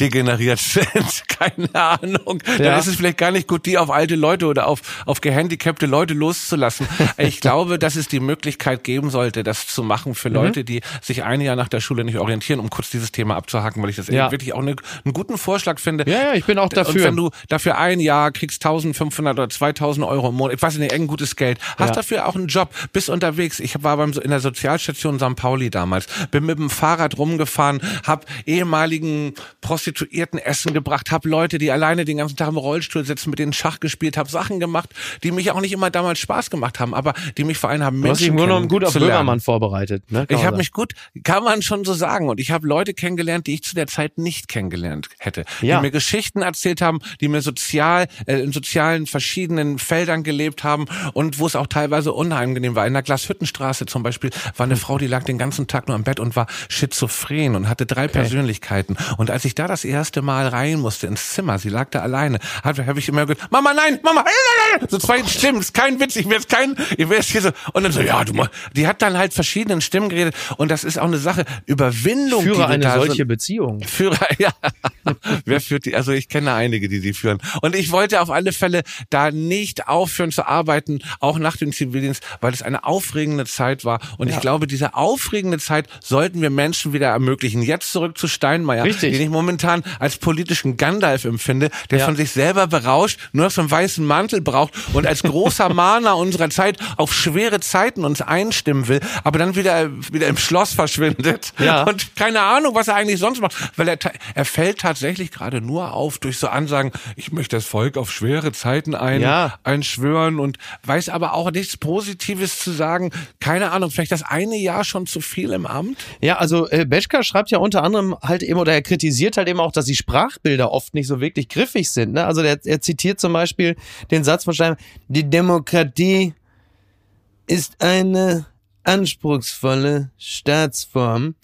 C: degeneriert sind. Keine Ahnung. Ja. Dann ist es vielleicht gar nicht gut, die auf alte Leute oder auf, auf gehandicapte Leute loszulassen lassen. Ich glaube, dass es die Möglichkeit geben sollte, das zu machen für mhm. Leute, die sich ein Jahr nach der Schule nicht orientieren, um kurz dieses Thema abzuhaken, weil ich das ja. wirklich auch eine, einen guten Vorschlag finde.
A: Ja, ja, ich bin auch dafür. Und
C: wenn du dafür ein Jahr kriegst 1500 oder 2000 Euro im Monat, ich weiß nicht, ein gutes Geld, hast ja. dafür auch einen Job, bist unterwegs. Ich war beim, in der Sozialstation St. Pauli damals, bin mit dem Fahrrad rumgefahren, hab ehemaligen Prostituierten Essen gebracht, hab Leute, die alleine den ganzen Tag im Rollstuhl sitzen, mit denen Schach gespielt, hab Sachen gemacht, die mich auch nicht immer damals Spaß gemacht gemacht haben, aber die mich vor allem haben Menschen Du hast dich im Grunde
A: gut auf Böhmermann vorbereitet.
C: Ne? Ich habe mich gut, kann man schon so sagen. Und ich habe Leute kennengelernt, die ich zu der Zeit nicht kennengelernt hätte. Ja. Die mir Geschichten erzählt haben, die mir sozial, äh, in sozialen verschiedenen Feldern gelebt haben und wo es auch teilweise unangenehm war. In der Glashüttenstraße zum Beispiel war eine Frau, die lag den ganzen Tag nur im Bett und war schizophren und hatte drei okay. Persönlichkeiten. Und als ich da das erste Mal rein musste ins Zimmer, sie lag da alleine, habe hab ich immer gesagt, Mama, nein, Mama, so zwei Stimmen, ist kein Witz, ich werde kein, ich wäre hier so, und dann so, ja, du, die hat dann halt verschiedenen Stimmen geredet und das ist auch eine Sache, Überwindung.
A: Führe eine solche so, Beziehung.
C: Führe, ja. Wer führt die, also ich kenne einige, die sie führen. Und ich wollte auf alle Fälle da nicht aufhören zu arbeiten, auch nach dem Zivildienst, weil es eine aufregende Zeit war. Und ja. ich glaube, diese aufregende Zeit sollten wir Menschen wieder ermöglichen. Jetzt zurück zu Steinmeier, Richtig. den ich momentan als politischen Gandalf empfinde, der ja. von sich selber berauscht, nur noch so einen weißen Mantel braucht und als großer Mahner unserer unserer Zeit auf schwere Zeiten uns einstimmen will, aber dann wieder, wieder im Schloss verschwindet ja. und keine Ahnung, was er eigentlich sonst macht, weil er, er fällt tatsächlich gerade nur auf durch so Ansagen, ich möchte das Volk auf schwere Zeiten ein, ja. einschwören und weiß aber auch nichts Positives zu sagen. Keine Ahnung, vielleicht das eine Jahr schon zu viel im Amt?
A: Ja, also äh, Beschka schreibt ja unter anderem halt eben, oder er kritisiert halt eben auch, dass die Sprachbilder oft nicht so wirklich griffig sind. Ne? Also der, er zitiert zum Beispiel den Satz von Stein, die Demokratie ist eine anspruchsvolle Staatsform.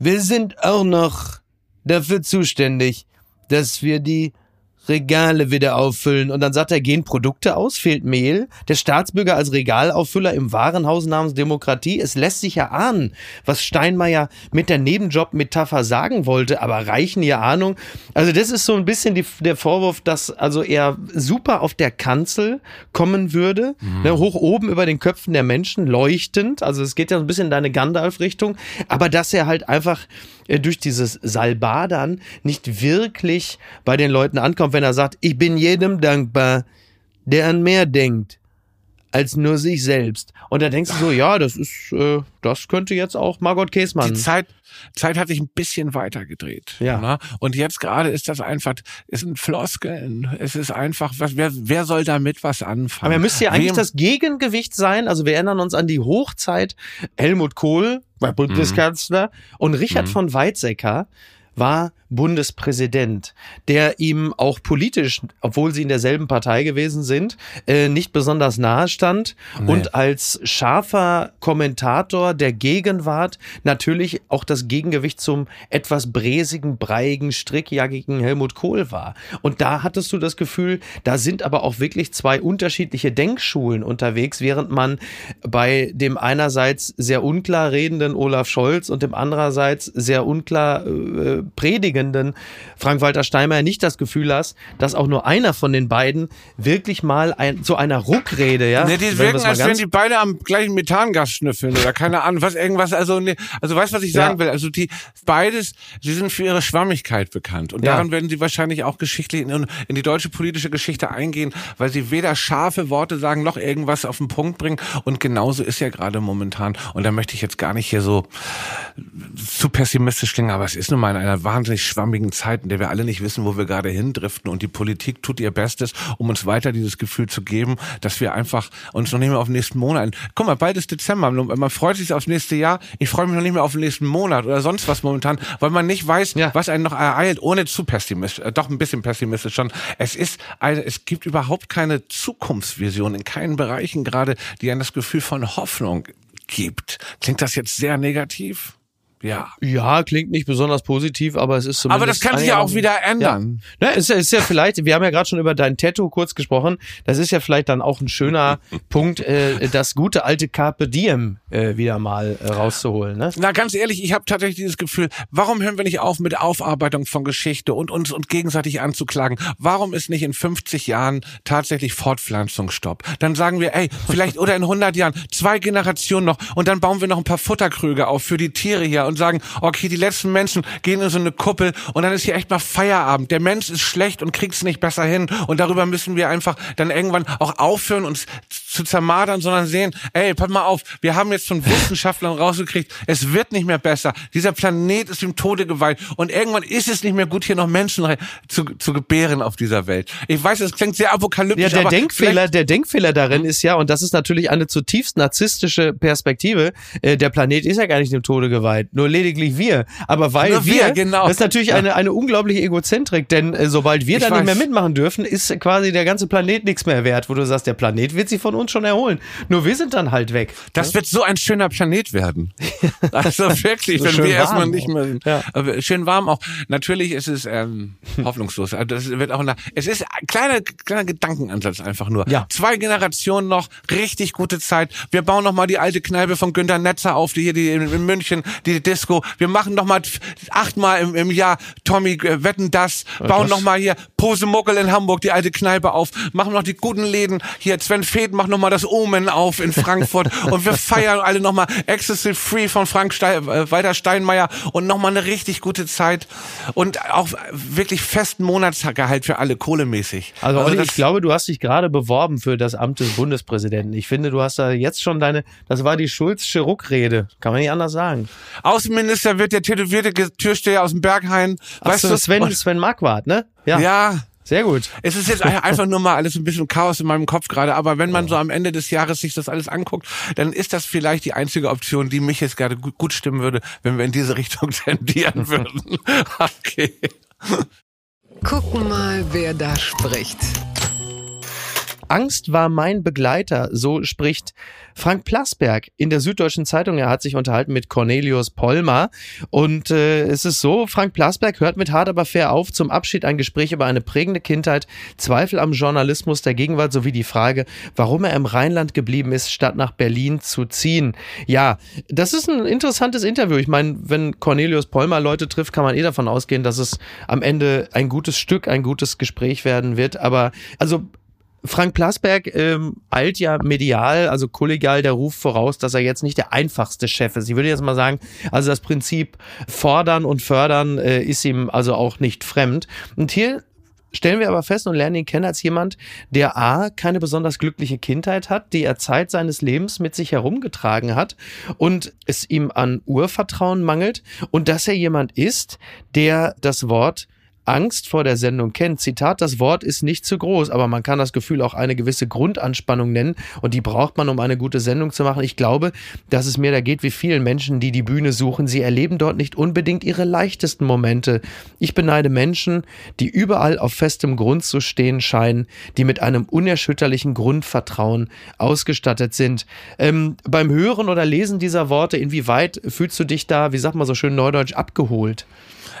A: Wir sind auch noch dafür zuständig, dass wir die Regale wieder auffüllen. Und dann sagt er, gehen Produkte aus, fehlt Mehl. Der Staatsbürger als Regalauffüller im Warenhaus namens Demokratie. Es lässt sich ja ahnen, was Steinmeier mit der Nebenjob-Metapher sagen wollte, aber reichen ihr Ahnung. Also das ist so ein bisschen die, der Vorwurf, dass also er super auf der Kanzel kommen würde, mhm. ne, hoch oben über den Köpfen der Menschen, leuchtend. Also es geht ja so ein bisschen in deine Gandalf-Richtung, aber dass er halt einfach äh, durch dieses Salbadern nicht wirklich bei den Leuten ankommt, wenn er sagt, ich bin jedem dankbar, der an mehr denkt als nur sich selbst. Und da denkst du so, ja, das ist, äh, das könnte jetzt auch Margot Käßmann.
C: Die Zeit, Zeit hat sich ein bisschen weiter gedreht. Ja. Ne? Und jetzt gerade ist das einfach, es sind Floskeln. Es ist einfach, was, wer, wer soll damit was anfangen?
A: Aber er müsste ja eigentlich Wem? das Gegengewicht sein. Also wir erinnern uns an die Hochzeit Helmut Kohl, war Bundeskanzler, mhm. und Richard mhm. von Weizsäcker war Bundespräsident, der ihm auch politisch, obwohl sie in derselben Partei gewesen sind, äh, nicht besonders nahe stand nee. und als scharfer Kommentator der Gegenwart natürlich auch das Gegengewicht zum etwas bräsigen, breiigen, strickjackigen Helmut Kohl war. Und da hattest du das Gefühl, da sind aber auch wirklich zwei unterschiedliche Denkschulen unterwegs, während man bei dem einerseits sehr unklar redenden Olaf Scholz und dem andererseits sehr unklar äh, predigenden Frank-Walter Steinmeier nicht das Gefühl hast, dass auch nur einer von den beiden wirklich mal ein, zu einer Ruckrede, ja?
C: Nee, die wirken, als wenn die beide am gleichen Methangas schnüffeln oder keine Ahnung, was irgendwas, also, nee, also weißt was ich sagen ja. will? Also die, beides, sie sind für ihre Schwammigkeit bekannt und ja. daran werden sie wahrscheinlich auch geschichtlich in, in die deutsche politische Geschichte eingehen, weil sie weder scharfe Worte sagen, noch irgendwas auf den Punkt bringen und genauso ist ja gerade momentan und da möchte ich jetzt gar nicht hier so zu pessimistisch klingen, aber es ist nun mal in einer wahnsinnig schwammigen Zeit, in der wir alle nicht wissen, wo wir gerade hindriften und die Politik tut ihr Bestes, um uns weiter dieses Gefühl zu geben, dass wir einfach uns noch nicht mehr auf den nächsten Monat. Guck mal, bald ist Dezember. Man freut sich aufs nächste Jahr. Ich freue mich noch nicht mehr auf den nächsten Monat oder sonst was momentan, weil man nicht weiß, ja. was einen noch ereilt, ohne zu pessimistisch, äh, doch ein bisschen pessimistisch schon. Es ist eine, es gibt überhaupt keine Zukunftsvision in keinen Bereichen gerade, die einem das Gefühl von Hoffnung gibt. Klingt das jetzt sehr negativ?
A: Ja. Ja, klingt nicht besonders positiv, aber es ist zumindest.
C: Aber das kann sich ja auch wieder ändern.
A: Ja. Ne, ist, ja, ist ja vielleicht, wir haben ja gerade schon über dein Tattoo kurz gesprochen. Das ist ja vielleicht dann auch ein schöner Punkt, äh, das gute alte Carpe Diem äh, wieder mal äh, rauszuholen. Ne?
C: Na, ganz ehrlich, ich habe tatsächlich dieses Gefühl, warum hören wir nicht auf mit Aufarbeitung von Geschichte und uns und gegenseitig anzuklagen? Warum ist nicht in 50 Jahren tatsächlich Fortpflanzungsstopp? Dann sagen wir, ey, vielleicht oder in 100 Jahren zwei Generationen noch und dann bauen wir noch ein paar Futterkrüge auf für die Tiere hier und sagen, okay, die letzten Menschen gehen in so eine Kuppel und dann ist hier echt mal Feierabend. Der Mensch ist schlecht und kriegt es nicht besser hin und darüber müssen wir einfach dann irgendwann auch aufhören, uns zu zermadern, sondern sehen, ey, pass mal auf, wir haben jetzt von Wissenschaftlern rausgekriegt, es wird nicht mehr besser. Dieser Planet ist dem Tode geweiht und irgendwann ist es nicht mehr gut, hier noch Menschen zu, zu gebären auf dieser Welt. Ich weiß, es klingt sehr apokalyptisch.
A: Ja, der Denkfehler, der Denkfehler darin ist ja, und das ist natürlich eine zutiefst narzisstische Perspektive, äh, der Planet ist ja gar nicht dem Tode geweiht nur lediglich wir. Aber weil nur wir, wir genau. das ist natürlich ja. eine, eine unglaubliche Egozentrik, denn äh, sobald wir ich da nicht mehr mitmachen dürfen, ist quasi der ganze Planet nichts mehr wert, wo du sagst, der Planet wird sich von uns schon erholen. Nur wir sind dann halt weg.
C: Das ja? wird so ein schöner Planet werden. also wirklich, so wenn wir erstmal nicht mehr sind. Ja. Schön warm auch. Natürlich ist es ähm, hoffnungslos. Also das wird auch nach, es ist ein kleiner, kleiner Gedankenansatz einfach nur. Ja. Zwei Generationen noch, richtig gute Zeit. Wir bauen noch mal die alte Kneipe von Günter Netzer auf, die hier die in, in München, die Disco. Wir machen noch mal achtmal im, im Jahr Tommy äh, wetten das, bauen das? noch mal hier Posemuckel in Hamburg, die alte Kneipe auf, machen noch die guten Läden. Hier Sven Feth macht noch mal das Omen auf in Frankfurt und wir feiern alle noch mal Excessive Free von Frank Stein, äh, Walter Steinmeier und noch mal eine richtig gute Zeit und auch wirklich festen Monatsgehalt für alle kohlemäßig.
A: Also, also ich glaube, du hast dich gerade beworben für das Amt des Bundespräsidenten. Ich finde, du hast da jetzt schon deine, das war die Schulzsche Ruckrede, kann man nicht anders sagen.
C: Außenminister wird der tätowierte Türsteher aus dem Berghain.
A: Weißt du, Sven, Sven Marquardt, ne?
C: Ja. ja.
A: Sehr gut.
C: Es ist jetzt einfach nur mal alles ein bisschen Chaos in meinem Kopf gerade, aber wenn man so am Ende des Jahres sich das alles anguckt, dann ist das vielleicht die einzige Option, die mich jetzt gerade gut, gut stimmen würde, wenn wir in diese Richtung tendieren würden. okay.
B: Gucken mal, wer da spricht.
A: Angst war mein Begleiter, so spricht Frank Plasberg in der Süddeutschen Zeitung. Er hat sich unterhalten mit Cornelius Polmer. Und äh, es ist so, Frank Plasberg hört mit hart aber fair auf. Zum Abschied ein Gespräch über eine prägende Kindheit, Zweifel am Journalismus der Gegenwart sowie die Frage, warum er im Rheinland geblieben ist, statt nach Berlin zu ziehen. Ja, das ist ein interessantes Interview. Ich meine, wenn Cornelius Polmer Leute trifft, kann man eh davon ausgehen, dass es am Ende ein gutes Stück, ein gutes Gespräch werden wird. Aber also Frank Plasberg ähm, eilt ja medial, also kollegial der Ruf voraus, dass er jetzt nicht der einfachste Chef ist. Ich würde jetzt mal sagen, also das Prinzip fordern und fördern äh, ist ihm also auch nicht fremd. Und hier stellen wir aber fest und lernen ihn kennen als jemand, der A, keine besonders glückliche Kindheit hat, die er Zeit seines Lebens mit sich herumgetragen hat und es ihm an Urvertrauen mangelt und dass er jemand ist, der das Wort Angst vor der Sendung kennt. Zitat, das Wort ist nicht zu groß, aber man kann das Gefühl auch eine gewisse Grundanspannung nennen und die braucht man, um eine gute Sendung zu machen. Ich glaube, dass es mir da geht wie vielen Menschen, die die Bühne suchen. Sie erleben dort nicht unbedingt ihre leichtesten Momente. Ich beneide Menschen, die überall auf festem Grund zu stehen scheinen, die mit einem unerschütterlichen Grundvertrauen ausgestattet sind. Ähm, beim Hören oder Lesen dieser Worte, inwieweit fühlst du dich da, wie sagt man so schön neudeutsch, abgeholt?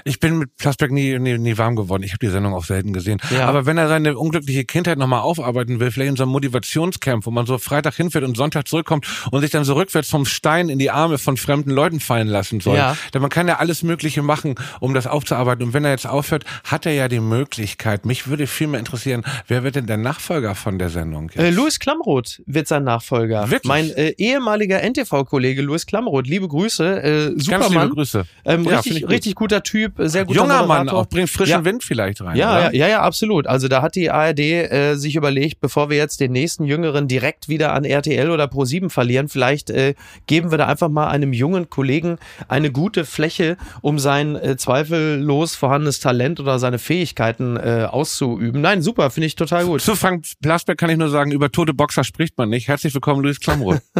C: Ich bin mit Plasberg nie, nie, nie warm geworden. Ich habe die Sendung auch selten gesehen.
A: Ja.
C: Aber wenn er seine unglückliche Kindheit nochmal aufarbeiten will, vielleicht in so einem Motivationscamp, wo man so Freitag hinfährt und Sonntag zurückkommt und sich dann so rückwärts vom Stein in die Arme von fremden Leuten fallen lassen soll.
A: Ja.
C: Denn man kann ja alles Mögliche machen, um das aufzuarbeiten. Und wenn er jetzt aufhört, hat er ja die Möglichkeit. Mich würde viel mehr interessieren, wer wird denn der Nachfolger von der Sendung? Jetzt?
A: Äh, Louis Klamroth wird sein Nachfolger.
C: Wirklich?
A: Mein äh, ehemaliger NTV-Kollege Louis Klamroth. Liebe Grüße. Äh,
C: Ganz
A: Supermann.
C: liebe Grüße.
A: Ähm,
C: Ja,
A: richtig, richtig guter Typ, sehr guter
C: Junger Mann,
A: Moderator.
C: auch bringt frischen
A: Ja.
C: Wind vielleicht rein.
A: Ja,
C: oder?
A: ja, ja, ja, absolut. Also da hat die ARD äh, sich überlegt, bevor wir jetzt den nächsten Jüngeren direkt wieder an RTL oder Pro7 verlieren, vielleicht äh, geben wir da einfach mal einem jungen Kollegen eine gute Fläche, um sein äh, zweifellos vorhandenes Talent oder seine Fähigkeiten äh, auszuüben. Nein, super, finde ich total gut.
C: Zu Frank Plasberg kann ich nur sagen, über tote Boxer spricht man nicht. Herzlich willkommen, Luis Klamroth.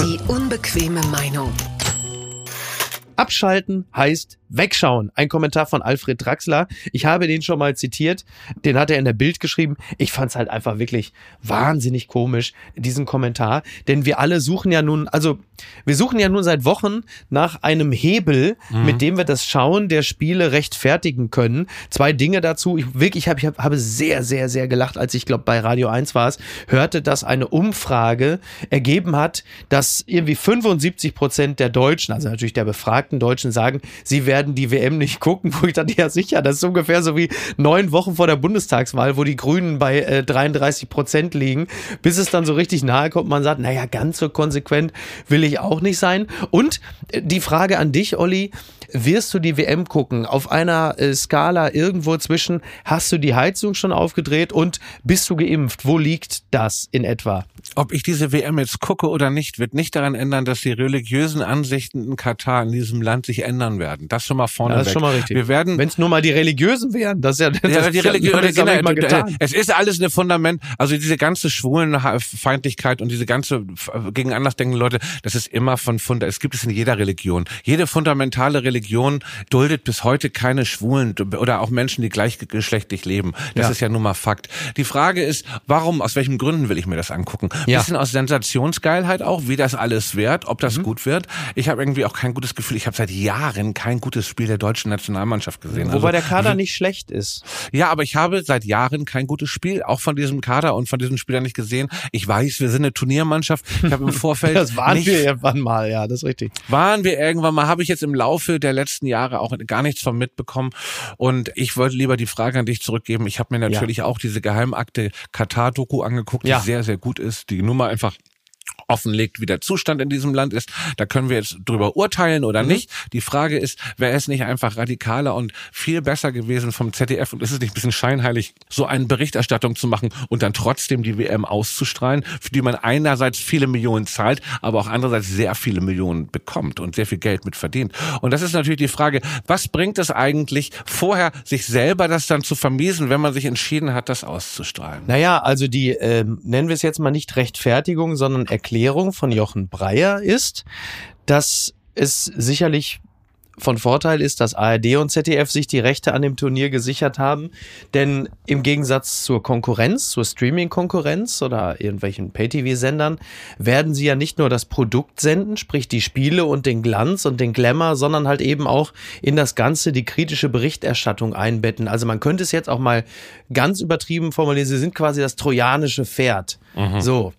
B: Die unbequeme Meinung.
A: Abschalten heißt wegschauen. Ein Kommentar von Alfred Draxler. Ich habe den schon mal zitiert. Den hat er in der Bild geschrieben. Ich fand es halt einfach wirklich wahnsinnig komisch, diesen Kommentar. Denn wir alle suchen ja nun, also wir suchen ja nun seit Wochen nach einem Hebel, mit dem wir das Schauen der Spiele rechtfertigen können. Zwei Dinge dazu. Ich wirklich, ich habe ich hab, habe sehr, sehr, sehr gelacht, als ich glaube bei Radio 1 war es, hörte, dass eine Umfrage ergeben hat, dass irgendwie 75 Prozent der Deutschen, also natürlich der befragten Deutschen, sagen, sie werden die WM nicht gucken, wo ich dachte, ja sicher, das ist ungefähr so wie neun Wochen vor der Bundestagswahl, wo die Grünen bei äh, 33 Prozent liegen, bis es dann so richtig nahe kommt, man sagt, naja, ganz so konsequent will ich auch nicht sein. Und äh, die Frage an dich, Olli, wirst du die WM gucken? Auf einer äh, Skala irgendwo zwischen, hast du die Heizung schon aufgedreht und bist du geimpft? Wo liegt das in etwa?
C: Ob ich diese WM jetzt gucke oder nicht, wird nicht daran ändern, dass die religiösen Ansichten in Katar in diesem Land sich ändern werden. Das schon mal vorne
A: Ja, das ist schon mal richtig.
C: Wir werden
A: Wenn es nur mal die Religiösen wären, das ist ja, das
C: ja, die
A: ja
C: genau,
A: mal getan.
C: es ist alles eine Fundament, also diese ganze Schwulenfeindlichkeit und diese ganze gegen andersdenkende Leute, das ist immer von Funda, es gibt es in jeder Religion. Jede fundamentale Religion duldet bis heute keine Schwulen oder auch Menschen, die gleichgeschlechtlich leben. Das
A: Ja.
C: ist ja nun mal Fakt. Die Frage ist, warum, aus welchen Gründen will ich mir das angucken?
A: Ja.
C: Bisschen aus Sensationsgeilheit auch, wie das alles wird, ob
A: Mhm.
C: das gut wird. Ich habe irgendwie auch kein gutes Gefühl, ich habe seit Jahren kein gutes Spiel der deutschen Nationalmannschaft gesehen.
A: Wobei
C: Also,
A: der Kader nicht schlecht ist.
C: ja, aber ich habe seit Jahren kein gutes Spiel, auch von diesem Kader und von diesen Spielern nicht gesehen. Ich weiß, wir sind eine Turniermannschaft. Ich habe im Vorfeld
A: Das waren
C: nicht,
A: wir irgendwann mal, ja, das ist richtig.
C: waren wir irgendwann mal, habe ich jetzt im Laufe der letzten Jahre auch gar nichts von mitbekommen. Und ich wollte lieber die Frage an dich zurückgeben. Ich habe mir natürlich auch diese Geheimakte Katar-Doku angeguckt,
A: Ja.
C: die sehr, sehr gut ist, die Nummer einfach offenlegt, wie der Zustand in diesem Land ist. Da können wir jetzt drüber urteilen oder nicht. Die Frage ist, wäre es nicht einfach radikaler und viel besser gewesen vom ZDF und ist es nicht ein bisschen scheinheilig, so eine Berichterstattung zu machen und dann trotzdem die WM auszustrahlen, für die man einerseits viele Millionen zahlt, aber auch andererseits sehr viele Millionen bekommt und sehr viel Geld mit verdient. Und das ist natürlich die Frage, was bringt es eigentlich vorher, sich selber das dann zu vermiesen, wenn man sich entschieden hat, das auszustrahlen?
A: Naja, also die, ähm, nennen wir es jetzt mal nicht Rechtfertigung, sondern Erklärung von Jochen Breyer ist, dass es sicherlich von Vorteil ist, dass ARD und ZDF sich die Rechte an dem Turnier gesichert haben. Denn im Gegensatz zur Konkurrenz, zur Streaming-Konkurrenz oder irgendwelchen Pay-TV-Sendern, werden sie ja nicht nur das Produkt senden, sprich die Spiele und den Glanz und den Glamour, sondern halt eben auch in das Ganze die kritische Berichterstattung einbetten. Also man könnte es jetzt auch mal ganz übertrieben formulieren, sie sind quasi das trojanische Pferd. So.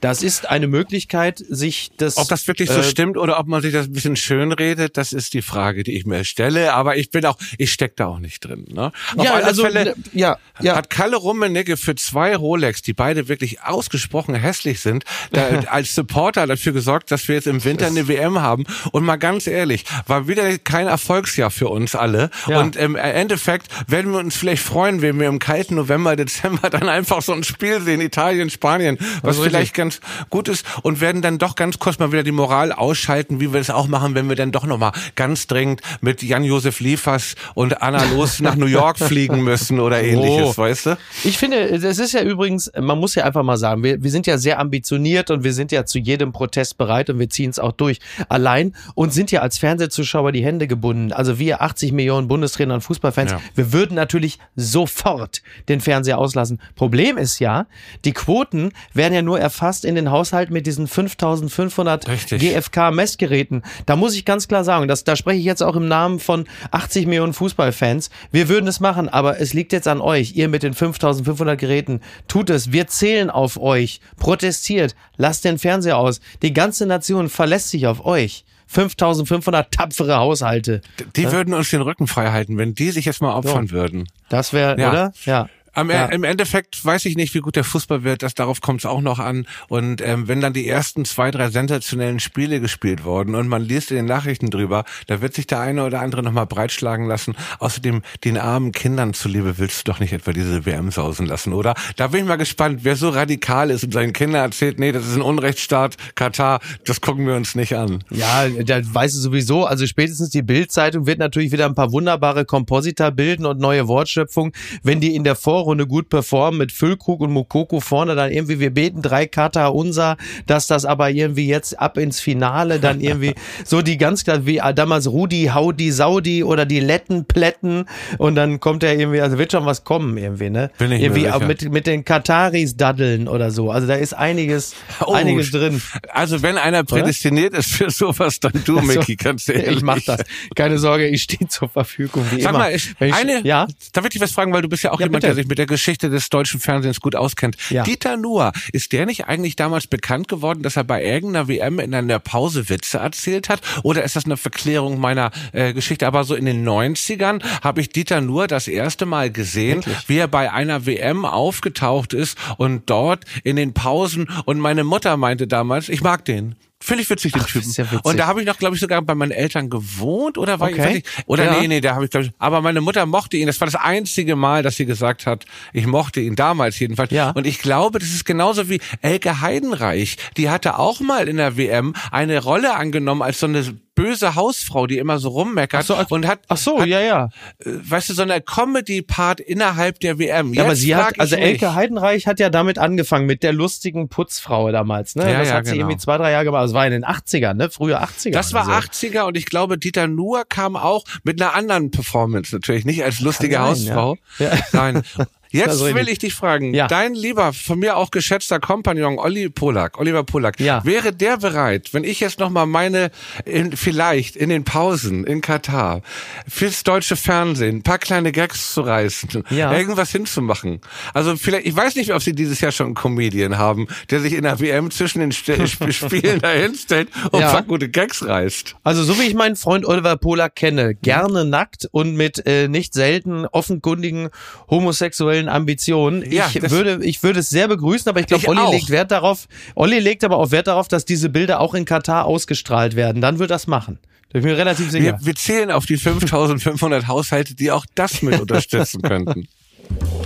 A: Das ist eine Möglichkeit, sich das.
C: Ob das wirklich so
A: äh,
C: stimmt oder ob man sich das ein bisschen schön redet, das ist die Frage, die ich mir stelle. Aber ich bin auch, ich steck da auch nicht drin. Ne? Auf
A: Ja,
C: alle
A: also,
C: Fälle
A: ja, ja.
C: hat Kalle Rummenigge für zwei Rolex, die beide wirklich ausgesprochen hässlich sind, da, als Supporter dafür gesorgt, dass wir jetzt im Winter eine WM haben. Und mal ganz ehrlich, war wieder kein Erfolgsjahr für uns alle.
A: Ja.
C: Und im Endeffekt werden wir uns vielleicht freuen, wenn wir im kalten November, Dezember dann einfach so ein Spiel sehen, Italien, Spanien, was
A: Also
C: vielleicht ganz gut ist und werden dann doch ganz kurz mal wieder die Moral ausschalten, wie wir es auch machen, wenn wir dann doch nochmal ganz dringend mit Jan-Josef Liefers und Anna Los nach New York fliegen müssen oder ähnliches,
A: Oh.
C: weißt du?
A: Ich finde, das ist ja übrigens, man muss ja einfach mal sagen, wir, wir sind ja sehr ambitioniert und wir sind ja zu jedem Protest bereit und wir ziehen es auch durch. Allein und sind ja als Fernsehzuschauer die Hände gebunden. Also wir 80 Millionen Bundestrainer und Fußballfans,
C: Ja.
A: wir würden natürlich sofort den Fernseher auslassen. Problem ist ja, die Quoten werden ja nur erfasst, passt in den Haushalt mit diesen 5500
C: Richtig.
A: GFK-Messgeräten. Da muss ich ganz klar sagen, dass, da spreche ich jetzt auch im Namen von 80 Millionen Fußballfans. Wir würden es machen, aber es liegt jetzt an euch. Ihr mit den 5500 Geräten, tut es. Wir zählen auf euch. Protestiert. Lasst den Fernseher aus. Die ganze Nation verlässt sich auf euch. 5500 tapfere Haushalte.
C: Die würden uns den Rücken frei halten, wenn die sich jetzt mal opfern würden.
A: Das wäre,
C: Ja.
A: oder? Ja.
C: Am,
A: Ja.
C: Im Endeffekt weiß ich nicht, wie gut der Fußball wird. Das, darauf kommt es auch noch an. Und ähm, wenn dann die ersten zwei, drei sensationellen Spiele gespielt wurden und man liest in den Nachrichten drüber, da wird sich der eine oder andere nochmal breitschlagen lassen. Außerdem, den armen Kindern zuliebe willst du doch nicht etwa diese WM sausen lassen, oder? Da bin ich mal gespannt, wer so radikal ist und seinen Kindern erzählt, nee, das ist ein Unrechtsstaat, Katar, das gucken wir uns nicht an.
A: Ja, da weiß es sowieso. Also spätestens die Bild-Zeitung wird natürlich wieder ein paar wunderbare Komposita bilden und neue Wortschöpfungen, wenn die in der Vorrunde gut performen mit Füllkrug und Mukoko vorne, dann irgendwie wir beten drei Kata unser, dass das aber irgendwie jetzt ab ins Finale dann irgendwie so die ganz klar wie damals Rudi, Haudi, Saudi oder die Letten, Plätten und dann kommt er irgendwie, also wird schon was kommen irgendwie, ne?
C: Bin ich
A: irgendwie mit mit den Kataris daddeln oder so. Also da ist einiges
C: Oh,
A: einiges drin.
C: Also wenn einer prädestiniert ist für sowas, dann du,
A: Also,
C: Micky, ganz ehrlich.
A: Ich mach das. Keine Sorge, ich stehe zur Verfügung,
C: Sag
A: immer.
C: mal, ich,
A: ich,
C: eine,
A: ja?
C: da würde ich was fragen, weil du bist ja auch
A: Ja,
C: jemand,
A: bitte.
C: der sich mit der Geschichte des deutschen Fernsehens gut auskennt.
A: Ja.
C: Dieter Nuhr, ist der nicht eigentlich damals bekannt geworden, dass er bei irgendeiner WM in einer Pause Witze erzählt hat? Oder ist das eine Verklärung meiner äh, Geschichte? Aber so in den 90ern habe ich Dieter Nuhr das erste Mal gesehen, wie er bei einer WM aufgetaucht ist und dort in den Pausen und meine Mutter meinte damals, ich mag den. Finde ich witzig, den
A: Ach,
C: Typen.
A: ja witzig.
C: Und da habe ich noch, glaube ich, sogar bei meinen Eltern gewohnt oder war ich,
A: Okay.
C: weiß ich, oder
A: Ja.
C: nee, nee, da habe ich, glaube ich, aber meine Mutter mochte ihn. Das war das einzige Mal, dass sie gesagt hat, ich mochte ihn damals jedenfalls.
A: Ja.
C: Und ich glaube, das ist genauso wie Elke Heidenreich. Die hatte auch mal in der WM eine Rolle angenommen als so eine böse Hausfrau, die immer so rummeckert
A: Ach so,
C: und hat,
A: Ach so,
C: hat
A: ja, ja.
C: äh, weißt du, so eine Comedy-Part innerhalb der WM.
A: Ja, aber sie hat, also. Elke Heidenreich hat ja damit angefangen, mit der lustigen Putzfrau damals, ne?
C: Ja,
A: das
C: ja,
A: hat sie
C: genau.
A: irgendwie zwei, drei Jahre gemacht. Das war in den 80ern, ne? Frühe 80er.
C: Das war
A: also.
C: 80er und ich glaube, Dieter Nuhr kam auch mit einer anderen Performance natürlich, nicht als lustige Hausfrau.
A: ja. Ja.
C: Nein. Jetzt will ich dich fragen,
A: Ja.
C: dein lieber, von mir auch geschätzter Kompagnon Olli Polak, Oliver Polak,
A: Ja.
C: wäre der bereit, wenn ich jetzt nochmal meine, in, vielleicht in den Pausen in Katar, fürs deutsche Fernsehen, ein paar kleine Gags zu reißen,
A: Ja.
C: irgendwas hinzumachen. Also vielleicht, ich weiß nicht, ob sie dieses Jahr schon einen Comedian haben, der sich in der WM zwischen den St Sp- Spielen dahinstellt und ein paar gute Gags reißt.
A: Also so wie ich meinen Freund Oliver Polak kenne, gerne nackt und mit äh, nicht selten offenkundigen homosexuellen Ambitionen.
C: Ja,
A: ich würde, ich würde es sehr begrüßen, aber ich glaube, Olli
C: auch.
A: legt Wert darauf. Olli legt aber auch Wert darauf, dass diese Bilder auch in Katar ausgestrahlt werden. Dann wird das machen. Da bin ich mir relativ sicher.
C: Wir, wir zählen auf die 5500 Haushalte, die auch das mit unterstützen könnten.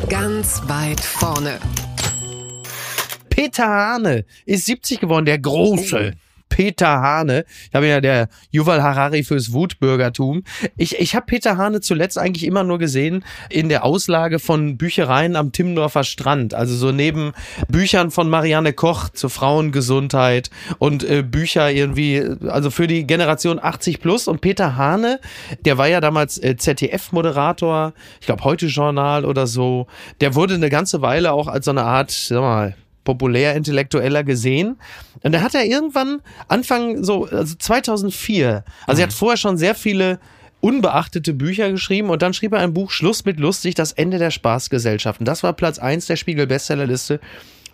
B: Ganz weit vorne.
A: Peter Hane ist 70 geworden, der große. Peter Hane. Ich habe ja der Yuval Harari fürs Wutbürgertum. Ich, ich habe Peter Hane zuletzt eigentlich immer nur gesehen in der Auslage von Büchereien am Timmendorfer Strand. Also so neben Büchern von Marianne Koch zur Frauengesundheit und äh, Bücher irgendwie, also für die Generation 80 plus. Und Peter Hane, der war ja damals äh, ZDF-Moderator, ich glaube Heute-Journal oder so. Der wurde eine ganze Weile auch als so eine Art, sag mal, populär-intellektueller gesehen. Und da hat er irgendwann Anfang so, also 2004, also er hat vorher schon sehr viele unbeachtete Bücher geschrieben und dann schrieb er ein Buch Schluss mit lustig, das Ende der Spaßgesellschaft. Und das war Platz eins der Spiegel Bestsellerliste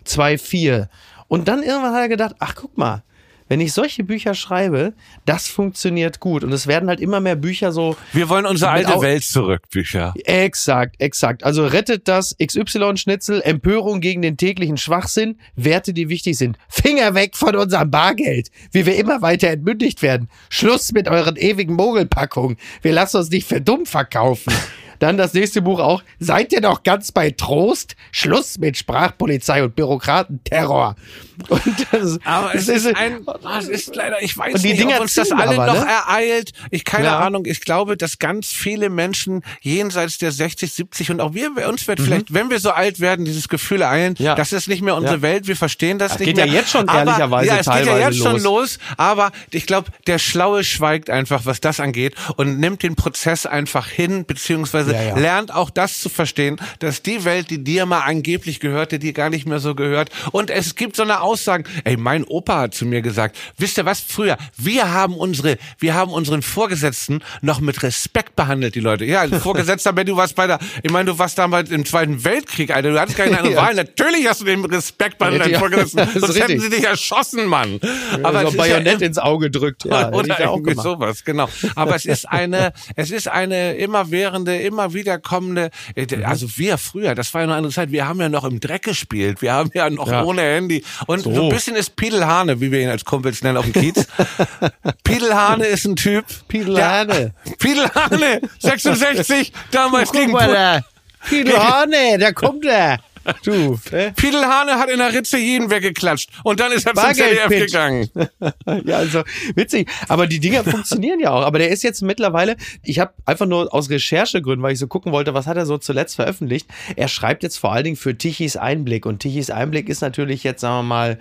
A: 2,4. Und dann irgendwann hat er gedacht, ach guck mal, wenn ich solche Bücher schreibe, das funktioniert gut. Und es werden halt immer mehr Bücher so
C: Wir wollen unsere alte Welt zurück, Bücher.
A: Exakt, exakt. Also rettet das XY-Schnitzel, Empörung gegen den täglichen Schwachsinn, Werte, die wichtig sind. Finger weg von unserem Bargeld, wie wir immer weiter entmündigt werden. Schluss mit euren ewigen Mogelpackungen. Wir lassen uns nicht für dumm verkaufen. Dann das nächste Buch auch. Seid ihr noch ganz bei Trost? Schluss mit Sprachpolizei und Bürokratenterror. Und das,
C: Aber
A: das
C: es ist ein, es ist leider, ich weiß nicht,
A: Dinger
C: ob uns das alle
A: aber,
C: noch
A: ne?
C: ereilt. Ich keine
A: Ja.
C: Ahnung. Ich glaube, dass ganz viele Menschen jenseits der 60, 70 und auch wir, uns wird vielleicht, wenn wir so alt werden, dieses Gefühl ereilen,
A: Mhm. Ja.
C: das ist nicht mehr unsere
A: Ja.
C: Welt. Wir verstehen das,
A: Das
C: nicht
A: geht
C: mehr.
A: ja jetzt schon
C: aber,
A: ehrlicherweise
C: ja, es geht ja
A: teilweise
C: jetzt schon
A: los.
C: los. Aber ich glaube, der Schlaue schweigt einfach, was das angeht und nimmt den Prozess einfach hin, beziehungsweise Also
A: Ja, ja.
C: lernt auch das zu verstehen, dass die Welt, die dir mal angeblich gehörte, dir gar nicht mehr so gehört. Und es gibt so eine Aussage, ey, mein Opa hat zu mir gesagt, wisst ihr was, früher, wir haben unsere, wir haben unseren Vorgesetzten noch mit Respekt behandelt, die Leute. Ja, Vorgesetzter, wenn du warst bei der, ich meine, du warst damals im Zweiten Weltkrieg, Alter, du hattest keine andere. Wahl. Natürlich hast du den Respekt behandelt, deinen Vorgesetzten. Sonst hätten
A: richtig.
C: sie dich erschossen, Mann.
A: Aber so
C: ist
A: Bajonett
C: ja,
A: ins Auge drückt. Ja,
C: oder irgendwie sowas, genau. Aber es ist eine, es ist eine immerwährende, immer wiederkommende, äh,
A: Mhm.
C: also wir früher, das war ja noch eine andere Zeit, wir haben ja noch im Dreck gespielt, wir haben ja noch
A: Ja.
C: ohne Handy. Und so.
A: So.
C: ein bisschen ist Piedelhane, wie wir ihn als Kumpels nennen auf dem Kiez. Piedelhane ist ein Typ.
A: Piedelhane.
C: Der, Piedelhane, 66, damals gegen
A: Guck mal
C: Pu-
A: da. Da kommt er. Du, ne?
C: Piedelhane hat in der Ritze jeden weggeklatscht und dann ist er zum ZDF
A: Bargeldpitch.
C: gegangen.
A: Ja, also witzig. Aber die Dinger funktionieren ja auch. Aber der ist jetzt mittlerweile, ich habe einfach nur aus Recherchegründen, weil ich so gucken wollte, was hat er so zuletzt veröffentlicht. Er schreibt jetzt vor allen Dingen für Tichys Einblick. Und Tichys Einblick ist natürlich jetzt, sagen wir mal,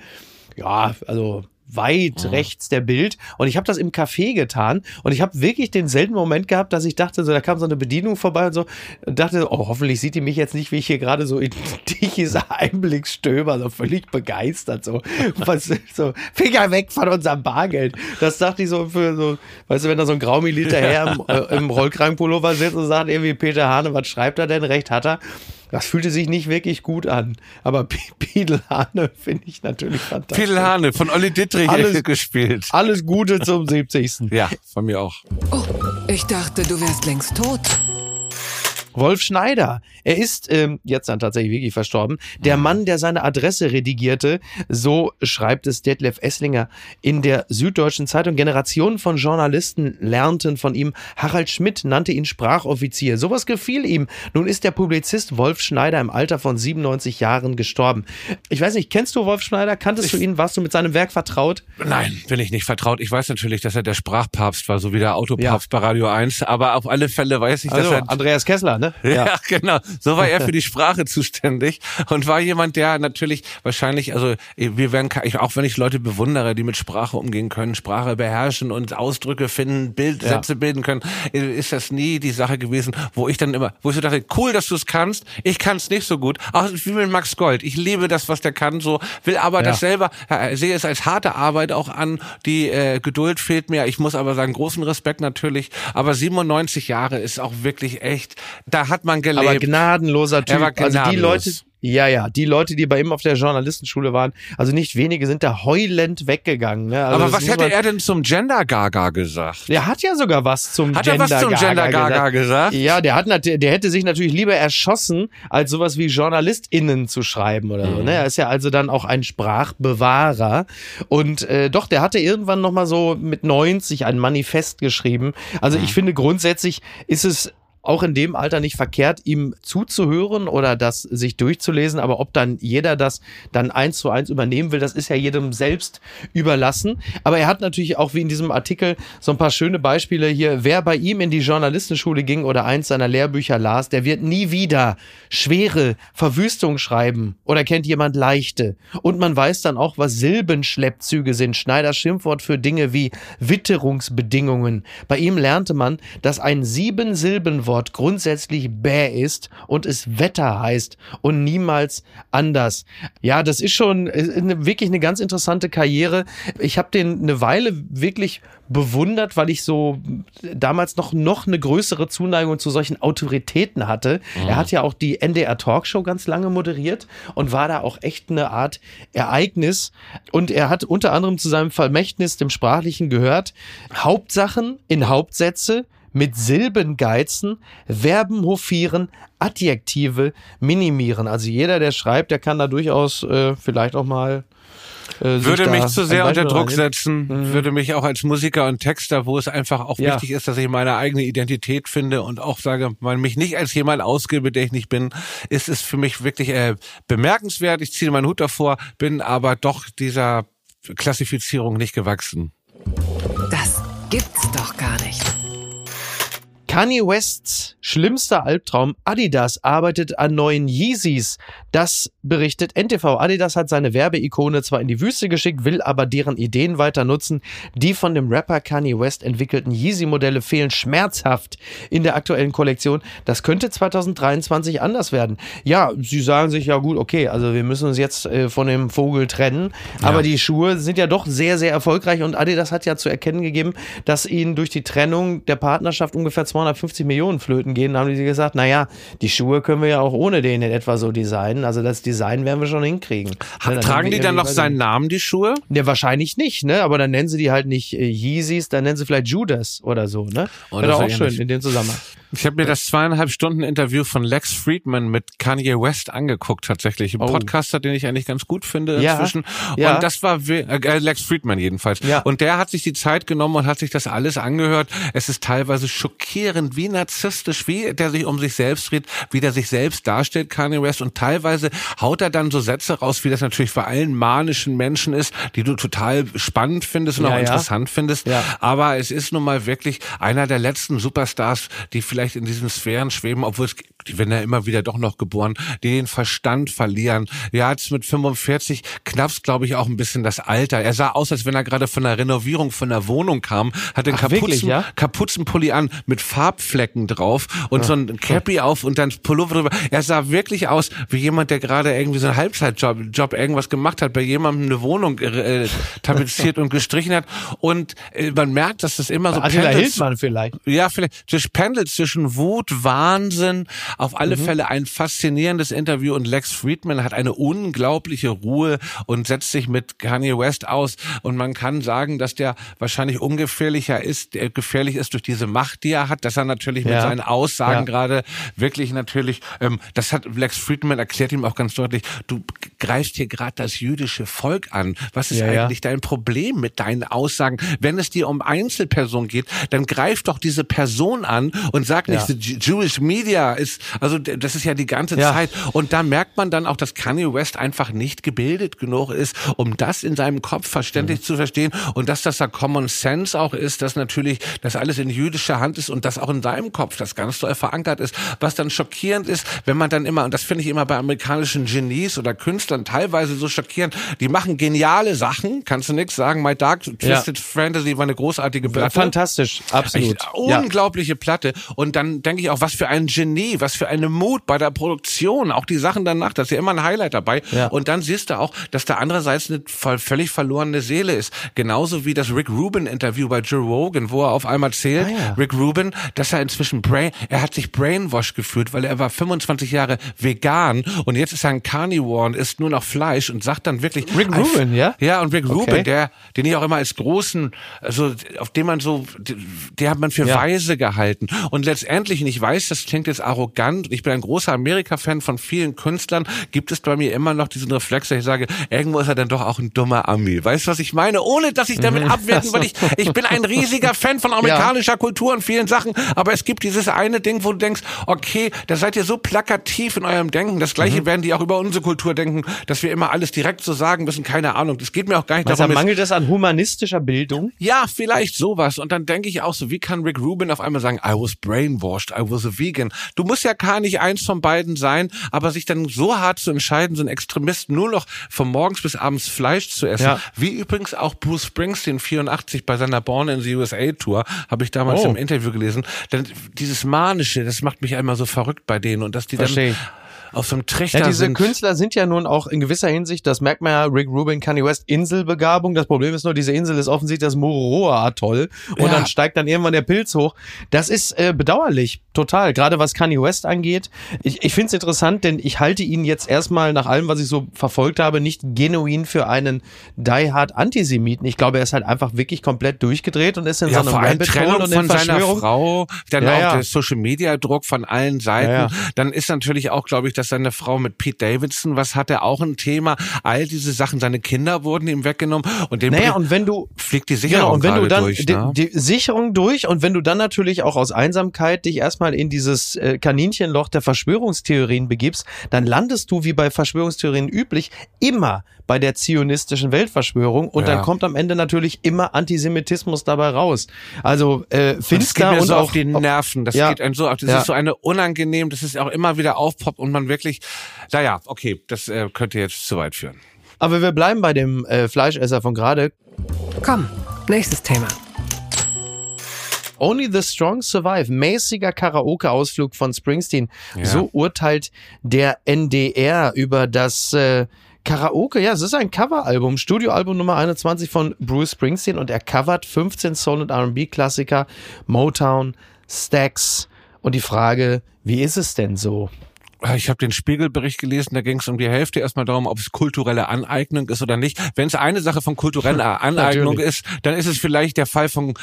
A: ja, also weit
C: Mhm.
A: rechts der Bild und ich habe das im Café getan und ich habe wirklich den seltenen Moment gehabt, dass ich dachte, so da kam so eine Bedienung vorbei und so und dachte, oh, hoffentlich sieht die mich jetzt nicht, wie ich hier gerade so in Tichys Einblick stöber, so völlig begeistert so, was so Finger weg von unserem Bargeld. Das dachte ich so für so, weißt du, wenn da so ein Graumiliter her im, äh, im Rollkragenpullover sitzt und sagt irgendwie Peter Hane, was schreibt er denn? Recht hat er. Das fühlte sich nicht wirklich gut an. Aber P- Piedel Hane finde ich natürlich fantastisch.
C: Piedelhane von Olli Dittrich
A: Alles-
C: gespielt.
A: Alles Gute zum 70.
C: Ja, von mir auch.
B: Oh, ich dachte, du wärst längst tot.
A: Wolf Schneider. Er ist ähm, jetzt dann tatsächlich wirklich verstorben. Der Mann, der seine Adresse redigierte, so schreibt es Detlef Esslinger in der Süddeutschen Zeitung. Generationen von Journalisten lernten von ihm. Harald Schmidt nannte ihn Sprachoffizier. Sowas gefiel ihm. Nun ist der Publizist Wolf Schneider im Alter von 97 Jahren gestorben. Ich weiß nicht, kennst du Wolf Schneider? Kanntest du ihn? Warst du mit seinem Werk vertraut?
C: Nein, bin ich nicht vertraut. Ich weiß natürlich, dass er der Sprachpapst war, so wie der Autopapst bei Radio 1. Aber auf alle Fälle weiß ich,
A: Also
C: dass er
A: Andreas Kessler, ne?
C: Ja. genau. So war er für die Sprache zuständig und war jemand, der natürlich wahrscheinlich, also wir werden, auch wenn ich Leute bewundere, die mit Sprache umgehen können, Sprache beherrschen und Ausdrücke finden, Bild,
A: Ja.
C: Sätze bilden können, ist das nie die Sache gewesen, wo ich dann immer, wo ich so dachte, cool, dass du es kannst, ich kann es nicht so gut. Auch wie mit Max Gold. Ich liebe das, was der kann, so will aber
A: Ja.
C: das selber, äh, sehe es als harte Arbeit auch an. Die äh, Geduld fehlt mir. Ich muss aber sagen, großen Respekt natürlich. Aber 97 Jahre ist auch wirklich echt, da hat man gelebt.
A: Aber gnadenloser Typ.
C: Er war
A: Also die
C: gnadenlos.
A: Leute, ja, ja, die Leute, die bei ihm auf der Journalistenschule waren, also nicht wenige sind da heulend weggegangen. Ne? Also
C: aber was hätte er denn zum Gender Gaga gesagt?
A: Der hat ja sogar was zum
C: Hat er
A: Gender
C: was zum Gender Gaga gesagt?
A: Ja, der hat der hätte sich natürlich lieber erschossen, als sowas wie JournalistInnen zu schreiben oder
C: Mhm.
A: so. Ne? Er ist ja also dann auch ein Sprachbewahrer. Und äh, doch, der hatte irgendwann nochmal so mit 90 ein Manifest geschrieben. Also
C: Mhm.
A: ich finde grundsätzlich ist es auch in dem Alter nicht verkehrt, ihm zuzuhören oder das sich durchzulesen. Aber ob dann jeder das dann eins zu eins übernehmen will, das ist ja jedem selbst überlassen. Aber er hat natürlich auch wie in diesem Artikel so ein paar schöne Beispiele hier. Wer bei ihm in die Journalistenschule ging oder eins seiner Lehrbücher las, der wird nie wieder schwere Verwüstung schreiben oder kennt jemand leichte. Und man weiß dann auch, was Silbenschleppzüge sind. Schneiders Schimpfwort für Dinge wie Witterungsbedingungen. Bei ihm lernte man, dass ein Sieben-Silben-Wort grundsätzlich bäh ist und es Wetter heißt und niemals anders. Ja, das ist schon äh, eine, wirklich eine ganz interessante Karriere. Ich habe den eine Weile wirklich bewundert, weil ich so damals noch, noch eine größere Zuneigung zu solchen Autoritäten hatte. Er hat ja auch die NDR Talkshow ganz lange moderiert und war da auch echt eine Art Ereignis. Und er hat unter anderem zu seinem Vermächtnis, dem Sprachlichen, gehört, Hauptsachen in Hauptsätze mit Silben geizen, Verben hofieren, Adjektive minimieren. Also jeder, der schreibt, der kann da durchaus äh, vielleicht auch mal äh,
C: Würde mich zu sehr unter Druck setzen, würde mich auch als Musiker und Texter, wo es einfach auch
A: Ja.
C: wichtig ist, dass ich meine eigene Identität finde und auch sage, man mich nicht als jemand ausgebe, der ich nicht bin, ist es für mich wirklich äh, bemerkenswert. Ich ziehe meinen Hut davor, bin aber doch dieser Klassifizierung nicht gewachsen.
A: Kanye Wests schlimmster Albtraum. Adidas arbeitet an neuen Yeezys. Das berichtet NTV. Adidas hat seine Werbeikone zwar in die Wüste geschickt, will aber deren Ideen weiter nutzen. Die von dem Rapper Kanye West entwickelten Yeezy-Modelle fehlen schmerzhaft in der aktuellen Kollektion. Das könnte 2023 anders werden. Ja, sie sagen sich ja gut, okay, also wir müssen uns jetzt äh, von dem Vogel trennen. Aber die Schuhe sind ja doch sehr, sehr erfolgreich und Adidas hat ja zu erkennen gegeben, dass ihnen durch die Trennung der Partnerschaft ungefähr 250 Millionen flöten gehen. Haben die gesagt, naja, die Schuhe können wir ja auch ohne den in etwa so designen. Also das Design werden wir schon hinkriegen.
C: Ha-
A: Ne,
C: Tragen die dann noch seinen Namen, die Schuhe?
A: Ne, wahrscheinlich nicht, ne? Aber dann nennen sie die halt nicht äh, Yeezys, dann nennen sie vielleicht Judas oder so, ne?
C: Oh,
A: Wäre auch schön
C: ähnlich.
A: in dem Zusammenhang.
C: Ich habe mir das zweieinhalb Stunden Interview von Lex Friedman mit Kanye West angeguckt tatsächlich. Ein
A: Oh.
C: Podcaster, den ich eigentlich ganz gut finde
A: Ja,
C: inzwischen.
A: ja.
C: Und das war we- äh, Lex Friedman jedenfalls.
A: Ja.
C: Und der hat sich die Zeit genommen und hat sich das alles angehört. Es ist teilweise schockierend, wie narzisstisch, wie der sich um sich selbst redet, wie der sich selbst darstellt, Kanye West. Und teilweise haut er dann so Sätze raus, wie das natürlich bei allen manischen Menschen ist, die du total spannend findest und
A: Ja,
C: auch interessant findest.
A: Ja.
C: Aber es ist nun mal wirklich einer der letzten Superstars, die vielleicht in diesen Sphären schweben, obwohl es, die werden ja immer wieder doch noch geboren, die den Verstand verlieren. Ja, jetzt mit 45 knappst, glaube ich, auch ein bisschen das Alter. Er sah aus, als wenn er gerade von der Renovierung von der Wohnung kam, hat den
A: Ach,
C: Kapuzen,
A: wirklich, ja?
C: Kapuzenpulli an mit Farbflecken drauf und so ein Cappy auf und dann Pullover drüber. Er sah wirklich aus wie jemand, der gerade irgendwie so einen Halbzeitjob Job irgendwas gemacht hat, bei jemandem eine Wohnung äh, tapeziert und gestrichen hat. Und äh, man merkt, dass das immer so
A: Attila
C: pendelt-
A: Hildmann vielleicht.
C: ja, vielleicht zwischen pendelt zwischen Wut, Wahnsinn, auf alle
A: Mhm.
C: Fälle ein faszinierendes Interview und Lex Friedman hat eine unglaubliche Ruhe und setzt sich mit Kanye West aus und man kann sagen, dass der wahrscheinlich ungefährlicher ist, der gefährlich ist durch diese Macht, die er hat, dass er natürlich mit
A: Ja.
C: seinen Aussagen
A: Ja.
C: gerade wirklich natürlich, ähm, das hat Lex Friedman erklärt ihm auch ganz deutlich, du greifst hier gerade das jüdische Volk an. Was ist
A: Ja, ja.
C: eigentlich dein Problem mit deinen Aussagen? Wenn es dir um Einzelpersonen geht, dann greif doch diese Person an und sag nicht,
A: Ja.
C: Jewish Media ist, also das ist ja die ganze
A: Ja.
C: Zeit. Und da merkt man dann auch, dass Kanye West einfach nicht gebildet genug ist, um das in seinem Kopf
A: Mhm.
C: verständlich zu verstehen und dass das da Common Sense auch ist, dass natürlich das alles in jüdischer Hand ist und das auch in seinem Kopf das ganz doll verankert ist. Was dann schockierend ist, wenn man dann immer, und das finde ich immer bei amerikanischen Genies oder Künstlern teilweise so schockierend, die machen geniale Sachen, kannst du nichts sagen, My Dark Twisted Fantasy war eine großartige Platte.
A: Fantastisch, absolut.
C: Echt
A: Ja.
C: unglaubliche Platte. Und dann denke ich auch, was für ein Genie, was für eine Mut bei der Produktion, auch die Sachen danach, da ist ja immer ein Highlight dabei.
A: Ja.
C: Und dann siehst du auch, dass da andererseits eine voll- völlig verlorene Seele ist. Genauso wie das Rick Rubin Interview bei Joe Rogan, wo er auf einmal zählt,
A: Ah, ja.
C: Rick Rubin, dass er inzwischen Brain, er hat sich Brainwash gefühlt, weil er war 25 Jahre vegan und jetzt ist er ein Carnivore und isst nur noch Fleisch und sagt dann wirklich,
A: Rick Rubin, ja?
C: Ja, und Rick
A: Okay.
C: Rubin, der, den ich auch immer als großen, also auf den man so, der hat man für
A: Ja.
C: weise gehalten. Und letztendlich, und ich weiß, das klingt jetzt arrogant, ich bin ein großer Amerika-Fan von vielen Künstlern, gibt es bei mir immer noch diesen Reflex, dass ich sage, irgendwo ist er dann doch auch ein dummer Ami. Weißt du, was ich meine? Ohne, dass ich damit abwerten, weil ich, ich bin ein riesiger Fan von amerikanischer Kultur und vielen Sachen, aber es gibt dieses eine Ding, wo du denkst, okay, da seid ihr so plakativ in eurem Denken, das
A: Mhm.
C: gleiche werden die auch über unsere Kultur denken, dass wir immer alles direkt so sagen müssen, keine Ahnung. Das geht mir auch gar nicht
A: Was, da
C: darum,
A: mangelt es an humanistischer Bildung?
C: ja, vielleicht sowas. Und dann denke ich auch so, wie kann Rick Rubin auf einmal sagen, I was brainwashed, I was a vegan. Du musst ja gar nicht eins von beiden sein, aber sich dann so hart zu entscheiden, so ein Extremist nur noch von morgens bis abends Fleisch zu essen.
A: Ja.
C: Wie übrigens auch Bruce Springsteen 84 bei seiner Born in the USA Tour, habe ich damals
A: Oh.
C: im Interview gelesen. Denn dieses Manische, das macht mich einmal so verrückt bei denen und dass die
A: Versteh
C: dann auf so einem Trichter
A: Ja, diese
C: sind.
A: Künstler sind ja nun auch in gewisser Hinsicht, das merkt man ja, Rick Rubin, Kanye West, Inselbegabung. Das Problem ist nur, diese Insel ist offensichtlich das Mururoa-Atoll und
C: Ja.
A: dann steigt dann irgendwann der Pilz hoch. Das ist äh, bedauerlich, total. Gerade was Kanye West angeht. Ich, ich finde es interessant, denn ich halte ihn jetzt erstmal nach allem, was ich so verfolgt habe, nicht genuin für einen die-hard Antisemiten. Ich glaube, er ist halt einfach wirklich komplett durchgedreht und ist in
C: ja,
A: so einem Rabbit
C: Trennung
A: und in
C: von seiner. Frau, dann
A: Ja,
C: auch der Social Media Druck von allen Seiten. Dann ist natürlich auch, glaube ich, dass seine Frau mit Pete Davidson was hatte, auch ein Thema. All diese Sachen, seine Kinder wurden ihm weggenommen und dem
A: naja, und wenn du
C: fliegt die Sicherung genau,
A: und wenn du dann
C: durch,
A: ne? die, die, Sicherung durch und wenn du dann natürlich auch aus Einsamkeit dich erstmal in dieses äh, Kaninchenloch der Verschwörungstheorien begibst, dann landest du wie bei Verschwörungstheorien üblich immer bei der zionistischen Weltverschwörung und ja. dann kommt am Ende natürlich immer Antisemitismus dabei raus. Also äh, finster und,
C: und
A: so
C: auch die Nerven. Das
A: ja.
C: geht einem so auf. Das ja. ist so eine unangenehm. Das ist auch immer wieder aufpoppt und man wirklich. Naja, okay, das äh, könnte jetzt zu weit führen.
A: Aber wir bleiben bei dem äh, Fleischesser von gerade.
B: Komm, nächstes Thema.
A: Only the Strong Survive, mäßiger Karaoke-Ausflug von Springsteen. Ja. So urteilt der NDR über das äh, Karaoke. Ja, es ist ein Coveralbum, Studioalbum Nummer 21 von Bruce Springsteen und er covert 15 Soul- und R&B-Klassiker, Motown, Stax. Und die Frage, wie ist es denn so?
C: Ich habe den Spiegelbericht gelesen, da ging es um die Hälfte erstmal darum, ob es kulturelle Aneignung ist oder nicht. Wenn es eine Sache von kultureller Aneignung ist, dann ist es vielleicht der Fall von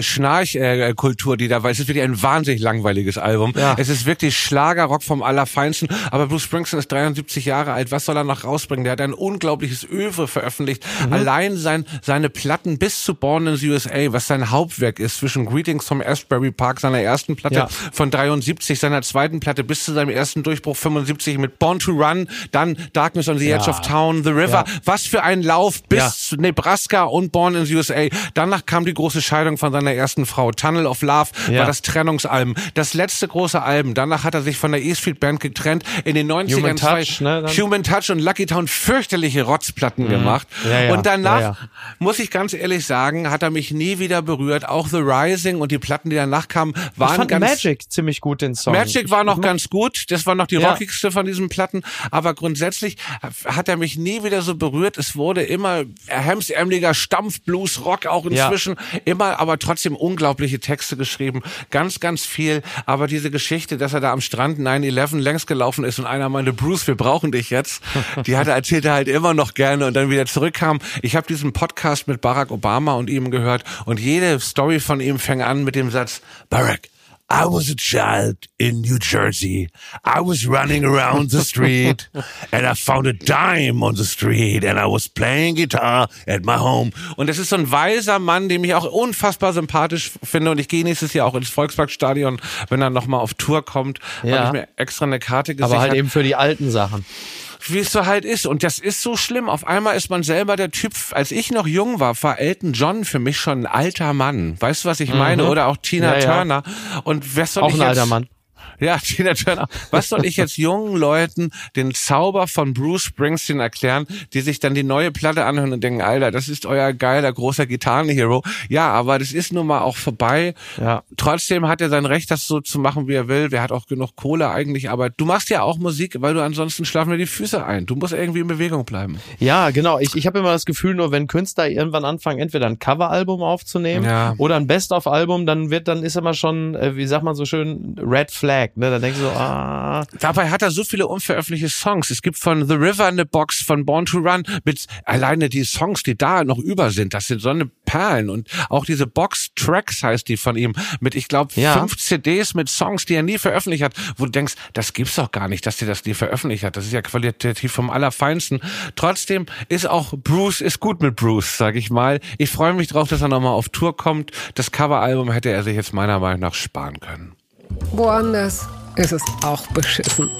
C: Schnarchkultur, die da war. Es ist wirklich ein wahnsinnig langweiliges Album. Ja. Es ist wirklich Schlagerrock vom Allerfeinsten. Aber Bruce Springsteen ist 73 Jahre alt. Was soll er noch rausbringen? Der hat ein unglaubliches Öwe veröffentlicht. Mhm. Allein sein, seine Platten bis zu Born in the USA, was sein Hauptwerk ist, zwischen Greetings vom Asbury Park, seiner ersten Platte ja. von 73, seiner zweiten Platte bis zu seinem ersten Durchbruch Durchbruch 75 mit Born to Run, dann Darkness on the Edge ja. of Town, The River. Ja. Was für ein Lauf bis ja. zu Nebraska und Born in the USA. Danach kam die große Scheidung von seiner ersten Frau. Tunnel of Love war das Trennungsalbum. Das letzte große Album. Danach hat er sich von der E Street Band getrennt. In den 90ern
A: Human Touch, ne,
C: Human Touch und Lucky Town fürchterliche Rotzplatten mhm. gemacht. Und danach, muss ich ganz ehrlich sagen, hat er mich nie wieder berührt. Auch The Rising und die Platten, die danach kamen, waren ich fand ganz...
A: Magic ziemlich gut, den Song.
C: Magic war noch ganz gut. Das war noch die die ja. rockigste von diesen Platten. Aber grundsätzlich hat er mich nie wieder so berührt. Es wurde immer hemsärmeliger Stampfblues, Rock auch inzwischen. Ja. Immer, aber trotzdem unglaubliche Texte geschrieben. Ganz, ganz viel. Aber diese Geschichte, dass er da am Strand 9-11 längs gelaufen ist und einer meinte, Bruce, wir brauchen dich jetzt. Die hat er erzählt er halt immer noch gerne und dann wieder zurückkam. Ich habe diesen Podcast mit Barack Obama und ihm gehört und jede Story von ihm fängt an mit dem Satz, Barack, I was a child in New Jersey. I was running around the street and I found a dime on the street and I was playing guitar at my home. Und es ist so ein weiser Mann, den ich auch unfassbar sympathisch finde und ich gehe nächstes Jahr auch ins Volksparkstadion, wenn er nochmal auf Tour kommt, ja. habe ich mir extra eine Karte gesichert.
A: Aber halt eben für die alten Sachen
C: wie es so halt ist. Und das ist so schlimm. Auf einmal ist man selber der Typ. Als ich noch jung war, war Elton John für mich schon ein alter Mann. Weißt du, was ich meine? Mhm. Oder auch Tina ja, Turner. Und wer soll
A: auch
C: ich
A: ein
C: jetzt,
A: alter Mann.
C: Ja, Tina Turner. Was soll ich jetzt jungen Leuten den Zauber von Bruce Springsteen erklären, die sich dann die neue Platte anhören und denken, Alter, das ist euer geiler, großer Gitarrenhero. Ja, aber das ist nun mal auch vorbei. Ja. Trotzdem hat er sein Recht, das so zu machen, wie er will. Wer hat auch genug Kohle eigentlich. Aber du machst ja auch Musik, weil du ansonsten schlafen dir die Füße ein. Du musst irgendwie in Bewegung bleiben.
A: Ja, genau. Ich, ich habe immer das Gefühl, nur wenn Künstler irgendwann anfangen, entweder ein Coveralbum aufzunehmen ja. oder ein Best-of-Album, dann wird, dann ist immer schon, äh, wie sagt man so schön, Red Flag. Ne? Da denkst du so, ah.
C: Dabei hat er so viele unveröffentlichte Songs. Es gibt von The River eine Box, von Born to Run, mit alleine die Songs, die da noch über sind, das sind so eine Perlen. Und auch diese Box Tracks heißt die von ihm, mit, ich glaube, ja. fünf CDs mit Songs, die er nie veröffentlicht hat, wo du denkst, das gibt's doch gar nicht, dass er das nie veröffentlicht hat. Das ist ja qualitativ vom Allerfeinsten. Trotzdem ist auch Bruce, ist gut mit Bruce, sag ich mal. Ich freue mich drauf, dass er nochmal auf Tour kommt. Das Coveralbum hätte er sich jetzt meiner Meinung nach sparen können.
B: Woanders ist es auch beschissen.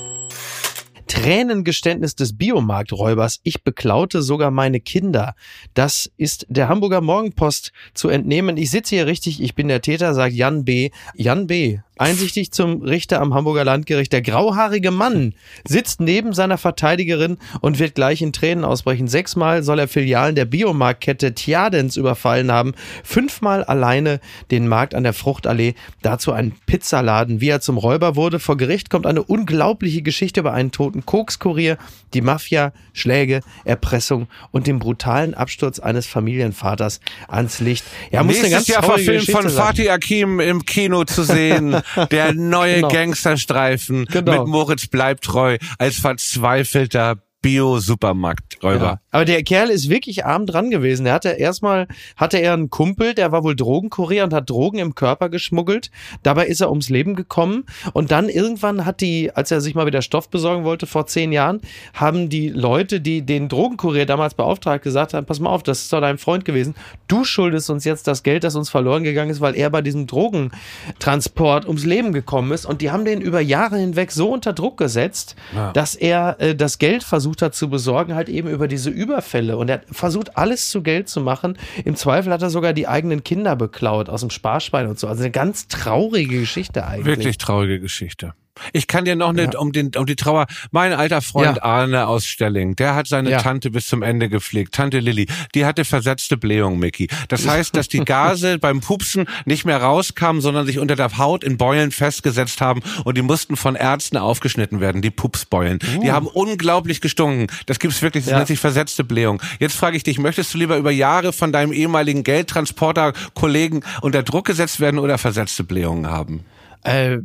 A: Tränengeständnis des Biomarkträubers. Ich beklaute sogar meine Kinder. Das ist der Hamburger Morgenpost zu entnehmen. Ich sitze hier richtig, ich bin der Täter, sagt Jan B. Jan B. Einsichtig zum Richter am Hamburger Landgericht. Der grauhaarige Mann sitzt neben seiner Verteidigerin und wird gleich in Tränen ausbrechen. Sechsmal soll er Filialen der Biomarktkette Tjadens überfallen haben. Fünfmal alleine den Markt an der Fruchtallee. Dazu ein Pizzaladen. Wie er zum Räuber wurde. Vor Gericht kommt eine unglaubliche Geschichte über einen toten Kokskurier, die Mafia, Schläge, Erpressung und den brutalen Absturz eines Familienvaters ans Licht.
C: Ja, muss Nächstes eine ganz Jahr verfilmt von Fatih Akim im Kino zu sehen. Der neue genau. Gangsterstreifen genau. mit Moritz Bleibtreu als verzweifelter Bio-Supermarkträuber. Ja.
A: Aber der Kerl ist wirklich arm dran gewesen. Er hatte erstmal, hatte er einen Kumpel, der war wohl Drogenkurier und hat Drogen im Körper geschmuggelt. Dabei ist er ums Leben gekommen. Und dann irgendwann hat die, als er sich mal wieder Stoff besorgen wollte, vor zehn Jahren, haben die Leute, die den Drogenkurier damals beauftragt, gesagt haben, pass mal auf, das ist doch dein Freund gewesen. Du schuldest uns jetzt das Geld, das uns verloren gegangen ist, weil er bei diesem Drogentransport ums Leben gekommen ist. Und die haben den über Jahre hinweg so unter Druck gesetzt, ja. dass er äh, das Geld versucht hat zu besorgen, halt eben über diese Überfälle und er versucht alles zu Geld zu machen. Im Zweifel hat er sogar die eigenen Kinder beklaut aus dem Sparschwein und so. Also eine ganz traurige Geschichte eigentlich.
C: Wirklich traurige Geschichte. Ich kann dir noch nicht ja. um, den, um die Trauer. Mein alter Freund ja. Arne aus Stelling, der hat seine ja. Tante bis zum Ende gepflegt. Tante Lilly, die hatte versetzte Blähung, Mickey. Das heißt, dass die Gase beim Pupsen nicht mehr rauskamen, sondern sich unter der Haut in Beulen festgesetzt haben und die mussten von Ärzten aufgeschnitten werden, die Pupsbeulen. Uh. Die haben unglaublich gestunken. Das gibt's wirklich, das nennt sich versetzte Blähung. Jetzt frage ich dich, möchtest du lieber über Jahre von deinem ehemaligen Geldtransporter-Kollegen unter Druck gesetzt werden oder versetzte Blähungen haben?
A: Äh,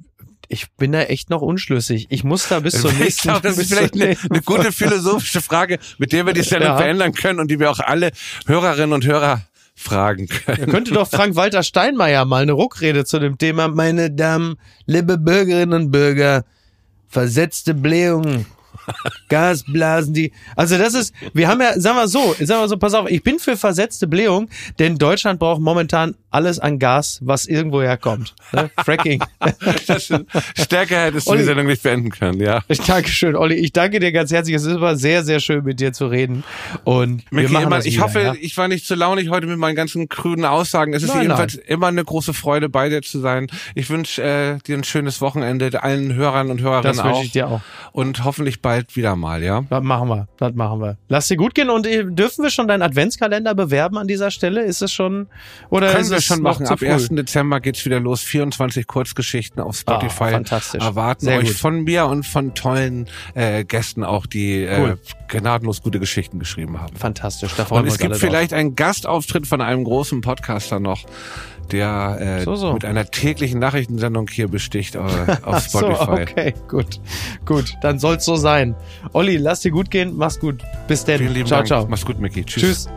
A: ich bin da echt noch unschlüssig. Ich muss da bis zum nächsten.
C: Glaube, das ist vielleicht eine, eine, gute philosophische Frage, mit der wir die Sendung ja. verändern können und die wir auch alle Hörerinnen und Hörer fragen können.
A: Da könnte doch Frank-Walter Steinmeier mal eine Ruckrede zu dem Thema, meine Damen, liebe Bürgerinnen und Bürger, versetzte Blähungen, Gasblasen, die. Also das ist, wir haben ja, sagen wir so, sagen wir so, pass auf, ich bin für versetzte Blähung, denn Deutschland braucht momentan alles an Gas, was irgendwo herkommt. Ne? Fracking.
C: Stärker hättest du Olli, die Sendung nicht beenden können, ja.
A: Ich danke schön, Olli. Ich danke dir ganz herzlich. Es ist immer sehr, sehr schön, mit dir zu reden. Und
C: wir machen immer, ich wieder, hoffe, ja? ich war nicht zu launig heute mit meinen ganzen kruden Aussagen. Es ist nein, jedenfalls nein. immer eine große Freude, bei dir zu sein. Ich wünsche äh, dir ein schönes Wochenende, allen Hörern und Hörerinnen
A: das auch. Das wünsche ich dir auch.
C: Und hoffentlich bald wieder mal, ja?
A: Das machen wir. Das machen wir. Lass dir gut gehen und äh, dürfen wir schon deinen Adventskalender bewerben an dieser Stelle? Ist es schon, oder
C: Können
A: ist
C: wir es schon machen. Ab 1. Dezember geht's wieder los. 24 Kurzgeschichten auf ah, Spotify. Oh,
A: fantastisch.
C: Erwarten Sehr euch gut. von mir und von tollen äh, Gästen auch, die äh, cool. äh, gnadenlos gute Geschichten geschrieben haben.
A: Fantastisch.
C: Da freuen und wir es gibt vielleicht drauf. einen Gastauftritt von einem großen Podcaster noch der äh, so, so. mit einer täglichen Nachrichtensendung hier besticht äh, auf Spotify. so,
A: okay, gut. Gut, dann soll's so sein. Olli, lass dir gut gehen. Mach's gut. Bis denn.
C: Vielen lieben ciao, Dank. ciao. Mach's gut, Micky. Tschüss. Tschüss.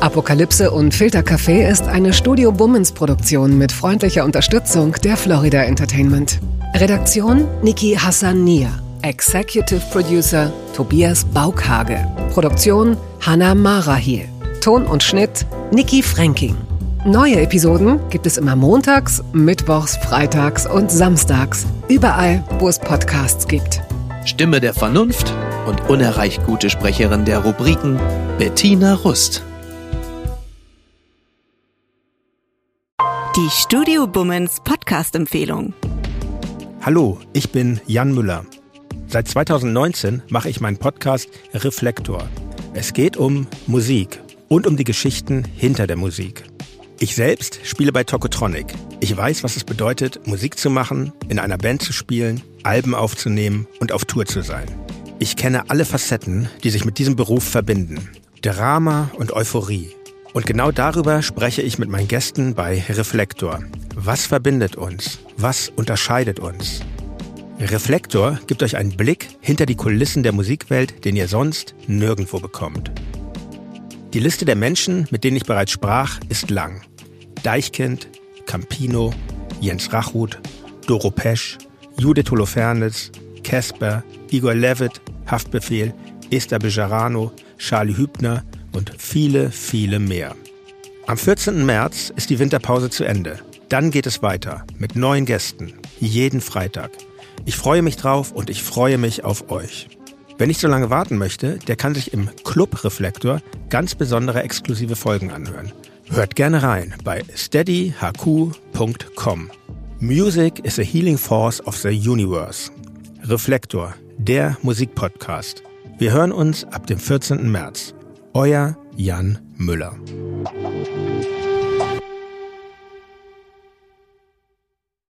B: Apokalypse und Filtercafé ist eine Studio Bummens Produktion mit freundlicher Unterstützung der Florida Entertainment. Redaktion Niki Hassania. Executive Producer Tobias Baukhage. Produktion Hannah Marahiel. Ton und Schnitt Niki Fränking. Neue Episoden gibt es immer montags, mittwochs, freitags und samstags. Überall, wo es Podcasts gibt.
D: Stimme der Vernunft und unerreicht gute Sprecherin der Rubriken Bettina Rust.
E: Die Studio Bummens Podcast-Empfehlung.
F: Hallo, ich bin Jan Müller. Seit 2019 mache ich meinen Podcast Reflektor. Es geht um Musik und um die Geschichten hinter der Musik. Ich selbst spiele bei Tokotronic. Ich weiß, was es bedeutet, Musik zu machen, in einer Band zu spielen, Alben aufzunehmen und auf Tour zu sein. Ich kenne alle Facetten, die sich mit diesem Beruf verbinden. Drama und Euphorie, und genau darüber spreche ich mit meinen Gästen bei Reflektor. Was verbindet uns? Was unterscheidet uns? Reflektor gibt euch einen Blick hinter die Kulissen der Musikwelt, den ihr sonst nirgendwo bekommt. Die Liste der Menschen, mit denen ich bereits sprach, ist lang. Deichkind, Campino, Jens Rachut, Doro Pesch, Judith Holofernes, Casper, Igor Levitt, Haftbefehl, Esther Bejarano, Charlie Hübner, und viele, viele mehr. Am 14. März ist die Winterpause zu Ende. Dann geht es weiter mit neuen Gästen, jeden Freitag. Ich freue mich drauf und ich freue mich auf euch. Wer nicht so lange warten möchte, der kann sich im Club Reflektor ganz besondere exklusive Folgen anhören. Hört gerne rein bei steadyhq.com. Music is a healing force of the universe. Reflektor, der Musikpodcast. Wir hören uns ab dem 14. März. Euer Jan Müller.